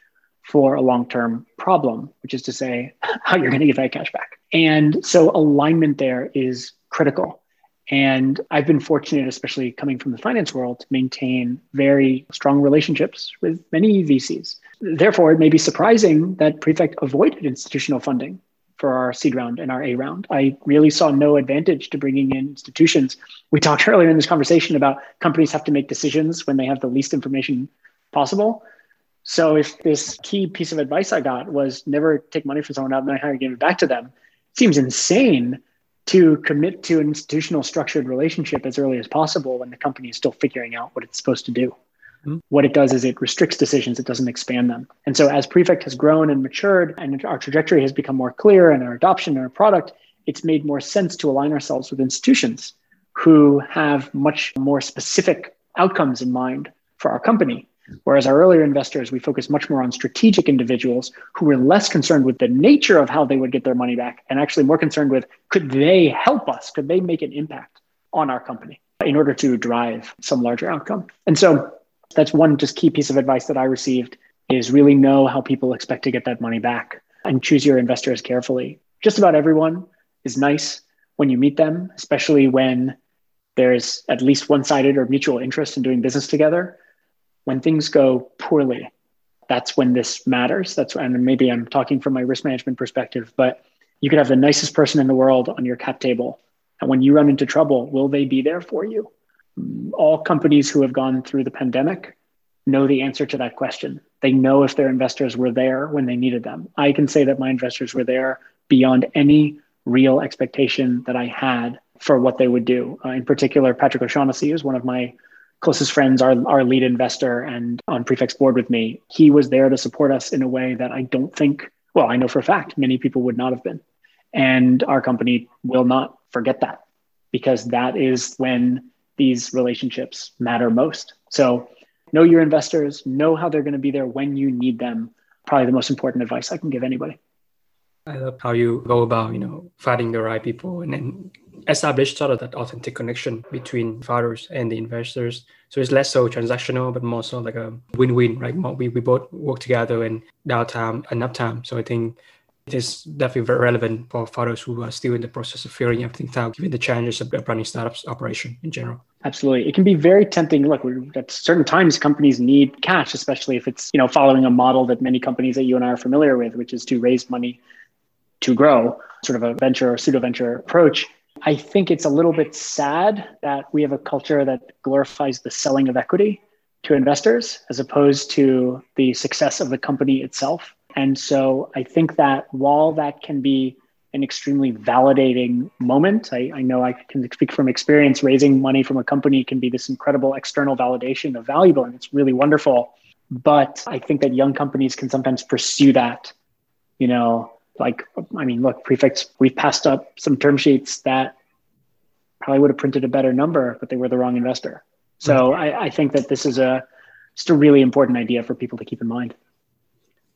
for a long term problem, which is to say how you're going to get that cash back. And so alignment there is critical. And I've been fortunate, especially coming from the finance world, to maintain very strong relationships with many VCs. Therefore, it may be surprising that Prefect avoided institutional funding for our seed round and our A round. I really saw no advantage to bringing in institutions. We talked earlier in this conversation about companies have to make decisions when they have the least information possible. So if this key piece of advice I got was never take money from someone out and then to give it back to them, it seems insane to commit to an institutional structured relationship as early as possible when the company is still figuring out what it's supposed to do. Mm-hmm. What it does is it restricts decisions, it doesn't expand them. And so, as Prefect has grown and matured and our trajectory has become more clear and our adoption and our product, it's made more sense to align ourselves with institutions who have much more specific outcomes in mind for our company. Whereas our earlier investors, we focused much more on strategic individuals who were less concerned with the nature of how they would get their money back and actually more concerned with could they help us? Could they make an impact on our company in order to drive some larger outcome? And so that's one just key piece of advice that I received is really know how people expect to get that money back. and choose your investors carefully. Just about everyone is nice when you meet them, especially when there's at least one sided or mutual interest in doing business together. When things go poorly, that's when this matters. That's and maybe I'm talking from my risk management perspective, but you could have the nicest person in the world on your cap table. And when you run into trouble, will they be there for you? All companies who have gone through the pandemic know the answer to that question. They know if their investors were there when they needed them. I can say that my investors were there beyond any real expectation that I had for what they would do. Uh, in particular, Patrick O'Shaughnessy is one of my closest friends, our, our lead investor and on Prefect's board with me. He was there to support us in a way that I don't think, well, I know for a fact many people would not have been. And our company will not forget that because that is when these relationships matter most. So know your investors, know how they're going to be there when you need them. Probably the most important advice I can give anybody. I love how you go about, you know, finding the right people and then establish sort of that authentic connection between founders and the investors. So it's less so transactional, but more so like a win-win, right? We, we both work together in downtime and uptime. So I think it is definitely very relevant for founders who are still in the process of figuring everything out, given the challenges of running startups operation in general. Absolutely. It can be very tempting. Look, at certain times companies need cash, especially if it's, you know, following a model that many companies that you and I are familiar with, which is to raise money to grow, sort of a venture or pseudo venture approach. I think it's a little bit sad that we have a culture that glorifies the selling of equity to investors as opposed to the success of the company itself. And so I think that while that can be an extremely validating moment, I, I know I can speak from experience, raising money from a company can be this incredible external validation of valuable and it's really wonderful. But I think that young companies can sometimes pursue that, you know, like I mean, look, prefects, we've passed up some term sheets that probably would have printed a better number, but they were the wrong investor. So. I, I think that this is a just a really important idea for people to keep in mind.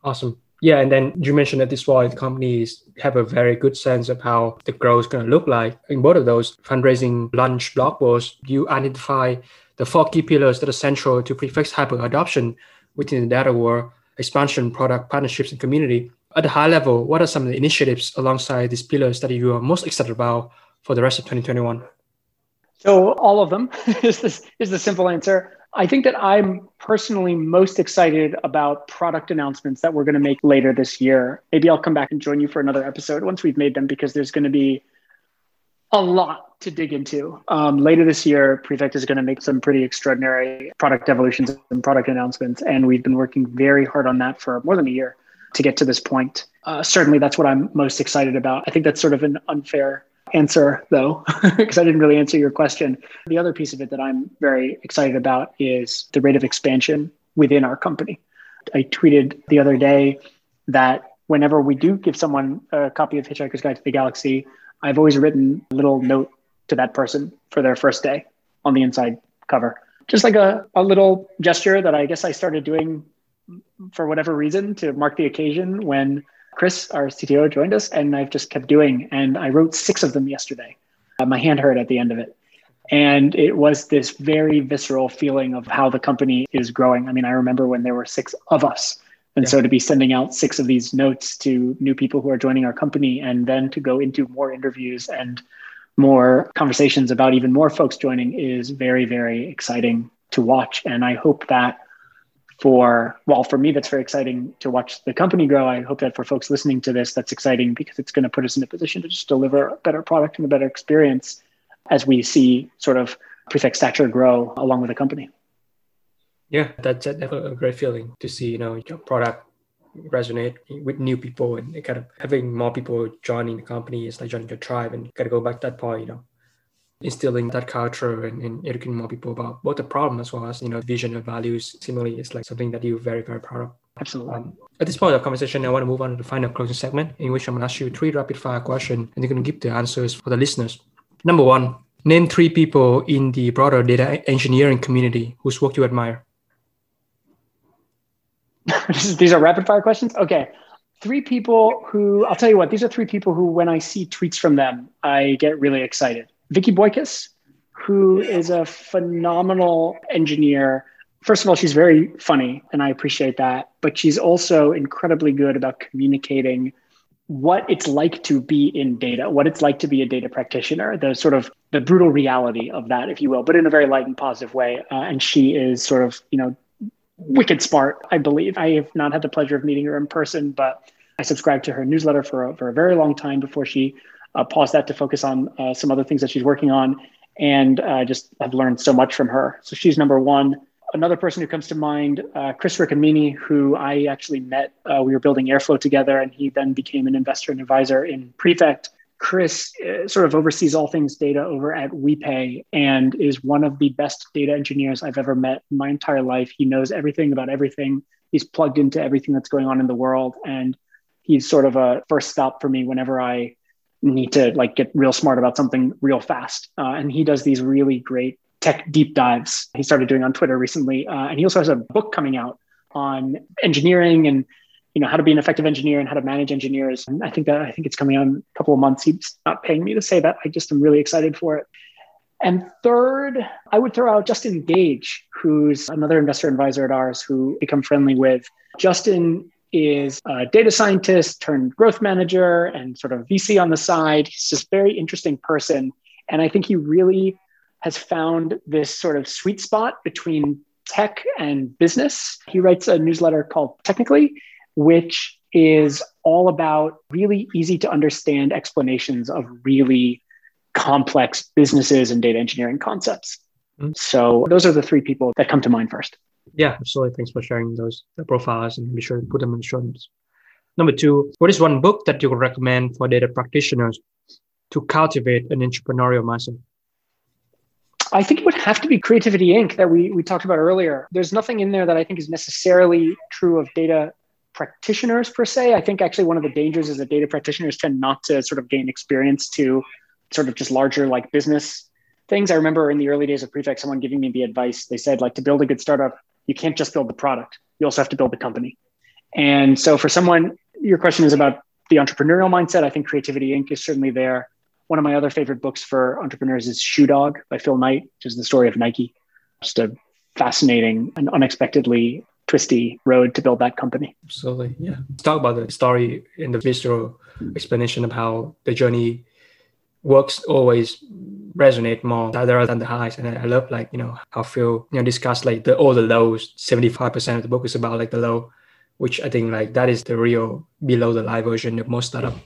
Awesome. Yeah, and then you mentioned that this why companies have a very good sense of how the growth is going to look like. In both of those fundraising lunch blog posts, you identify the four key pillars that are central to Prefect's hyper adoption within the data world, expansion, product, partnerships, and community at a high level, what are some of the initiatives alongside these pillars that you are most excited about for the rest of 2021? So all of them is this is the simple answer. I think that I'm personally most excited about product announcements that we're going to make later this year. Maybe I'll come back and join you for another episode once we've made them because there's going to be a lot to dig into. Um, later this year, Prefect is going to make some pretty extraordinary product evolutions and product announcements, and we've been working very hard on that for more than a year to get to this point. Uh, certainly, that's what I'm most excited about. I think that's sort of an unfair answer, though, because I didn't really answer your question. The other piece of it that I'm very excited about is the rate of expansion within our company. I tweeted the other day that whenever we do give someone a copy of Hitchhiker's Guide to the Galaxy, I've always written a little note to that person for their first day on the inside cover. Just like a, a little gesture that I guess I started doing for whatever reason to mark the occasion when Chris, our CTO, joined us, and I've just kept doing. And I wrote six of them yesterday. Uh, my hand hurt at the end of it. And it was this very visceral feeling of how the company is growing. I mean, I remember when there were six of us. And yeah. so to be sending out six of these notes to new people who are joining our company and then to go into more interviews and more conversations about even more folks joining is very, very exciting to watch. And I hope that for well for me that's very exciting to watch the company grow. I hope that for folks listening to this that's exciting because it's going to put us in a position to just deliver a better product and a better experience as we see sort of prefect stature grow along with the company. Yeah that's a great feeling to see you know your product resonate with new people and kind of having more people joining the company is like joining your tribe and kind of go back to that point you know instilling that culture and, and, educating more people about both the problem as well as you know vision and values. Similarly is like something that you're very very proud of. Absolutely. Um, at this point of the conversation i want to move on to the final closing segment in which i'm going to ask you three rapid fire questions and you're going to give the answers for the listeners. Number one name three people in the broader data engineering community whose work you admire. These are rapid fire questions? Okay. Three people who i'll tell you what these are three people who when i see tweets from them i get really excited Vicky Boykis, who is a phenomenal engineer first of all, she's very funny, and I appreciate that. But she's also incredibly good about communicating what it's like to be in data, what it's like to be a data practitioner, the sort of the brutal reality of that, if you will, but in a very light and positive way. Uh, and she is sort of, you know, wicked smart, I believe. I have not had the pleasure of meeting her in person, but I subscribed to her newsletter for a, for a very long time before she uh, paused that to focus on uh, some other things that she's working on. And I just have learned so much from her. So she's number one another person who comes to mind, uh, Chris Riccomini, who I actually met. Uh, we were building Airflow together, and he then became an investor and advisor in Prefect. Chris uh, sort of oversees all things data over at WePay and is one of the best data engineers I've ever met in my entire life. He knows everything about everything. He's plugged into everything that's going on in the world, and he's sort of a first stop for me whenever I need to like get real smart about something real fast. Uh, and he does these really great tech deep dives he started doing on Twitter recently. Uh, and he also has a book coming out on engineering and you know how to be an effective engineer and how to manage engineers. And I think that I think it's coming out in a couple of months. He's not paying me to say that. I just am really excited for it. And third, I would throw out Justin Gage, who's another investor advisor at ours who become friendly with. Justin is a data scientist turned growth manager and sort of VC on the side. He's just a very interesting person. And I think he really has found this sort of sweet spot between tech and business. He writes a newsletter called Technically, which is all about really easy to understand explanations of really complex businesses and data engineering concepts. Mm-hmm. So those are the three people that come to mind first. Yeah, absolutely. Thanks for sharing those profiles and be sure to put them in the show notes. Number two, what is one book that you would recommend for data practitioners to cultivate an entrepreneurial mindset? I think it would have to be Creativity Inc. that we, we talked about earlier. There's nothing in there that I think is necessarily true of data practitioners per se. I think actually one of the dangers is that data practitioners tend not to sort of gain experience to sort of just larger like business things. I remember in the early days of Prefect, someone giving me the advice. They said, like, to build a good startup, you can't just build the product, you also have to build the company. And so for someone, your question is about the entrepreneurial mindset. I think Creativity Inc. is certainly there. One of my other favorite books for entrepreneurs is Shoe Dog by Phil Knight, which is the story of Nike. Just a fascinating and unexpectedly twisty road to build that company. Absolutely. Yeah. Let's talk about the story in the visceral explanation of how the journey works always resonate more rather than the highs. And I love like, you know, how Phil, you know, discuss like the all the lows. 75% of the book is about like the low, which I think like that is the real below the line version of most startup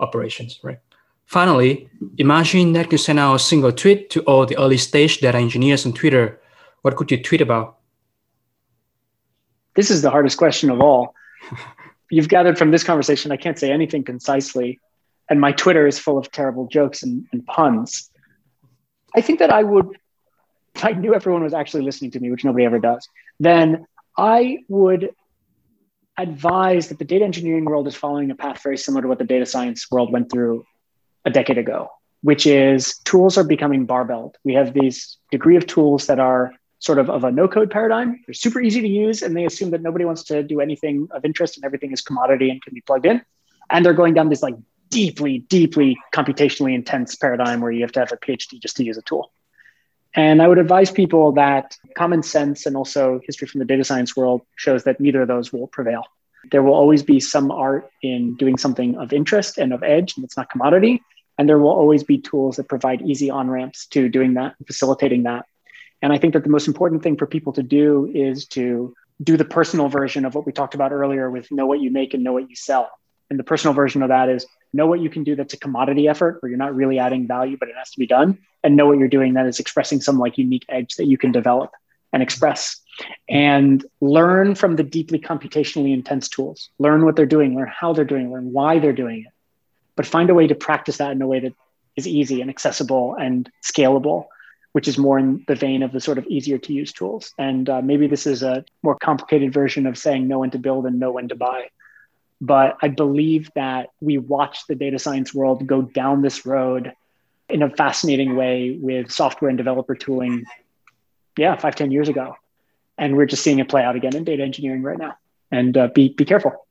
operations, right? Finally, imagine that you send out a single tweet to all the early stage data engineers on Twitter. What could you tweet about? This is the hardest question of all. You've gathered from this conversation, I can't say anything concisely. And my Twitter is full of terrible jokes and, and puns. I think that I would, if I knew everyone was actually listening to me, which nobody ever does, then I would advise that the data engineering world is following a path very similar to what the data science world went through a decade ago, which is tools are becoming barbelled. We have these degree of tools that are sort of of a no code paradigm. They're super easy to use and they assume that nobody wants to do anything of interest and everything is commodity and can be plugged in. And they're going down this like deeply, deeply computationally intense paradigm where you have to have a PhD just to use a tool. And I would advise people that common sense and also history from the data science world shows that neither of those will prevail. There will always be some art in doing something of interest and of edge, and it's not commodity. And there will always be tools that provide easy on ramps to doing that, facilitating that. And I think that the most important thing for people to do is to do the personal version of what we talked about earlier with know what you make and know what you sell. And the personal version of that is know what you can do that's a commodity effort where you're not really adding value, but it has to be done. And know what you're doing that is expressing some like unique edge that you can develop and express. And learn from the deeply computationally intense tools. Learn what they're doing, learn how they're doing, learn why they're doing it but find a way to practice that in a way that is easy and accessible and scalable, which is more in the vein of the sort of easier to use tools. And uh, maybe this is a more complicated version of saying know when to build and know when to buy. But I believe that we watch the data science world go down this road in a fascinating way with software and developer tooling, yeah, five ten years ago. And we're just seeing it play out again in data engineering right now. And uh, be, be careful.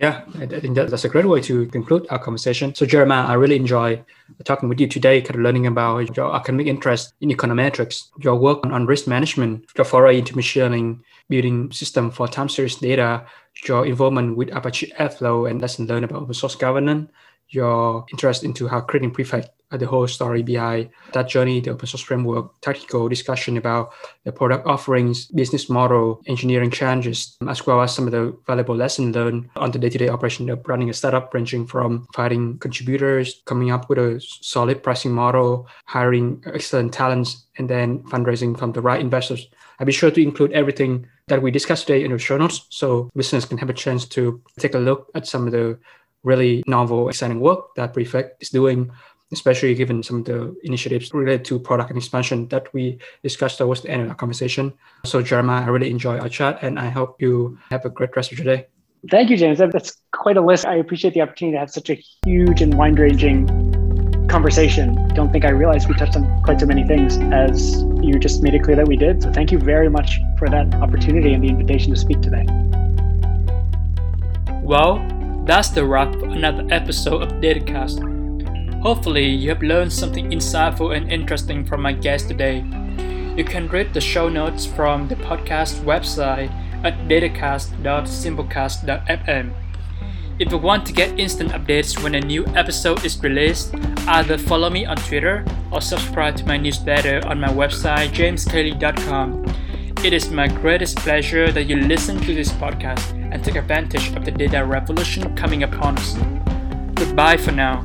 Yeah, I think that's a great way to conclude our conversation. So, Jeremiah, I really enjoy talking with you today, kind of learning about your academic interest in econometrics, your work on, risk management, your foray into machine learning, building system for time series data, your involvement with Apache Airflow and lesson learned about open source governance, your interest into how creating prefect the whole story behind that journey, the open source framework, tactical discussion about the product offerings, business model, engineering challenges, as well as some of the valuable lessons learned on the day-to-day operation of running a startup, ranging from finding contributors, coming up with a solid pricing model, hiring excellent talents, and then fundraising from the right investors. I'll be sure to include everything that we discussed today in the show notes so listeners can have a chance to take a look at some of the really novel, exciting work that Prefect is doing especially given some of the initiatives related to product and expansion that we discussed towards the end of our conversation. So, Jeremiah, I really enjoyed our chat and I hope you have a great rest of your day. Thank you, James. That's quite a list. I appreciate the opportunity to have such a huge and wide ranging conversation. Don't think I realized we touched on quite so many things as you just made it clear that we did. So, thank you very much for that opportunity and the invitation to speak today. Well, that's the wrap for another episode of Datacast. Hopefully, you have learned something insightful and interesting from my guest today. You can read the show notes from the podcast website at datacast.simplecast.fm. If you want to get instant updates when a new episode is released, either follow me on Twitter or subscribe to my newsletter on my website jameskle.com. It is my greatest pleasure that you listen to this podcast and take advantage of the data revolution coming upon us. Goodbye for now.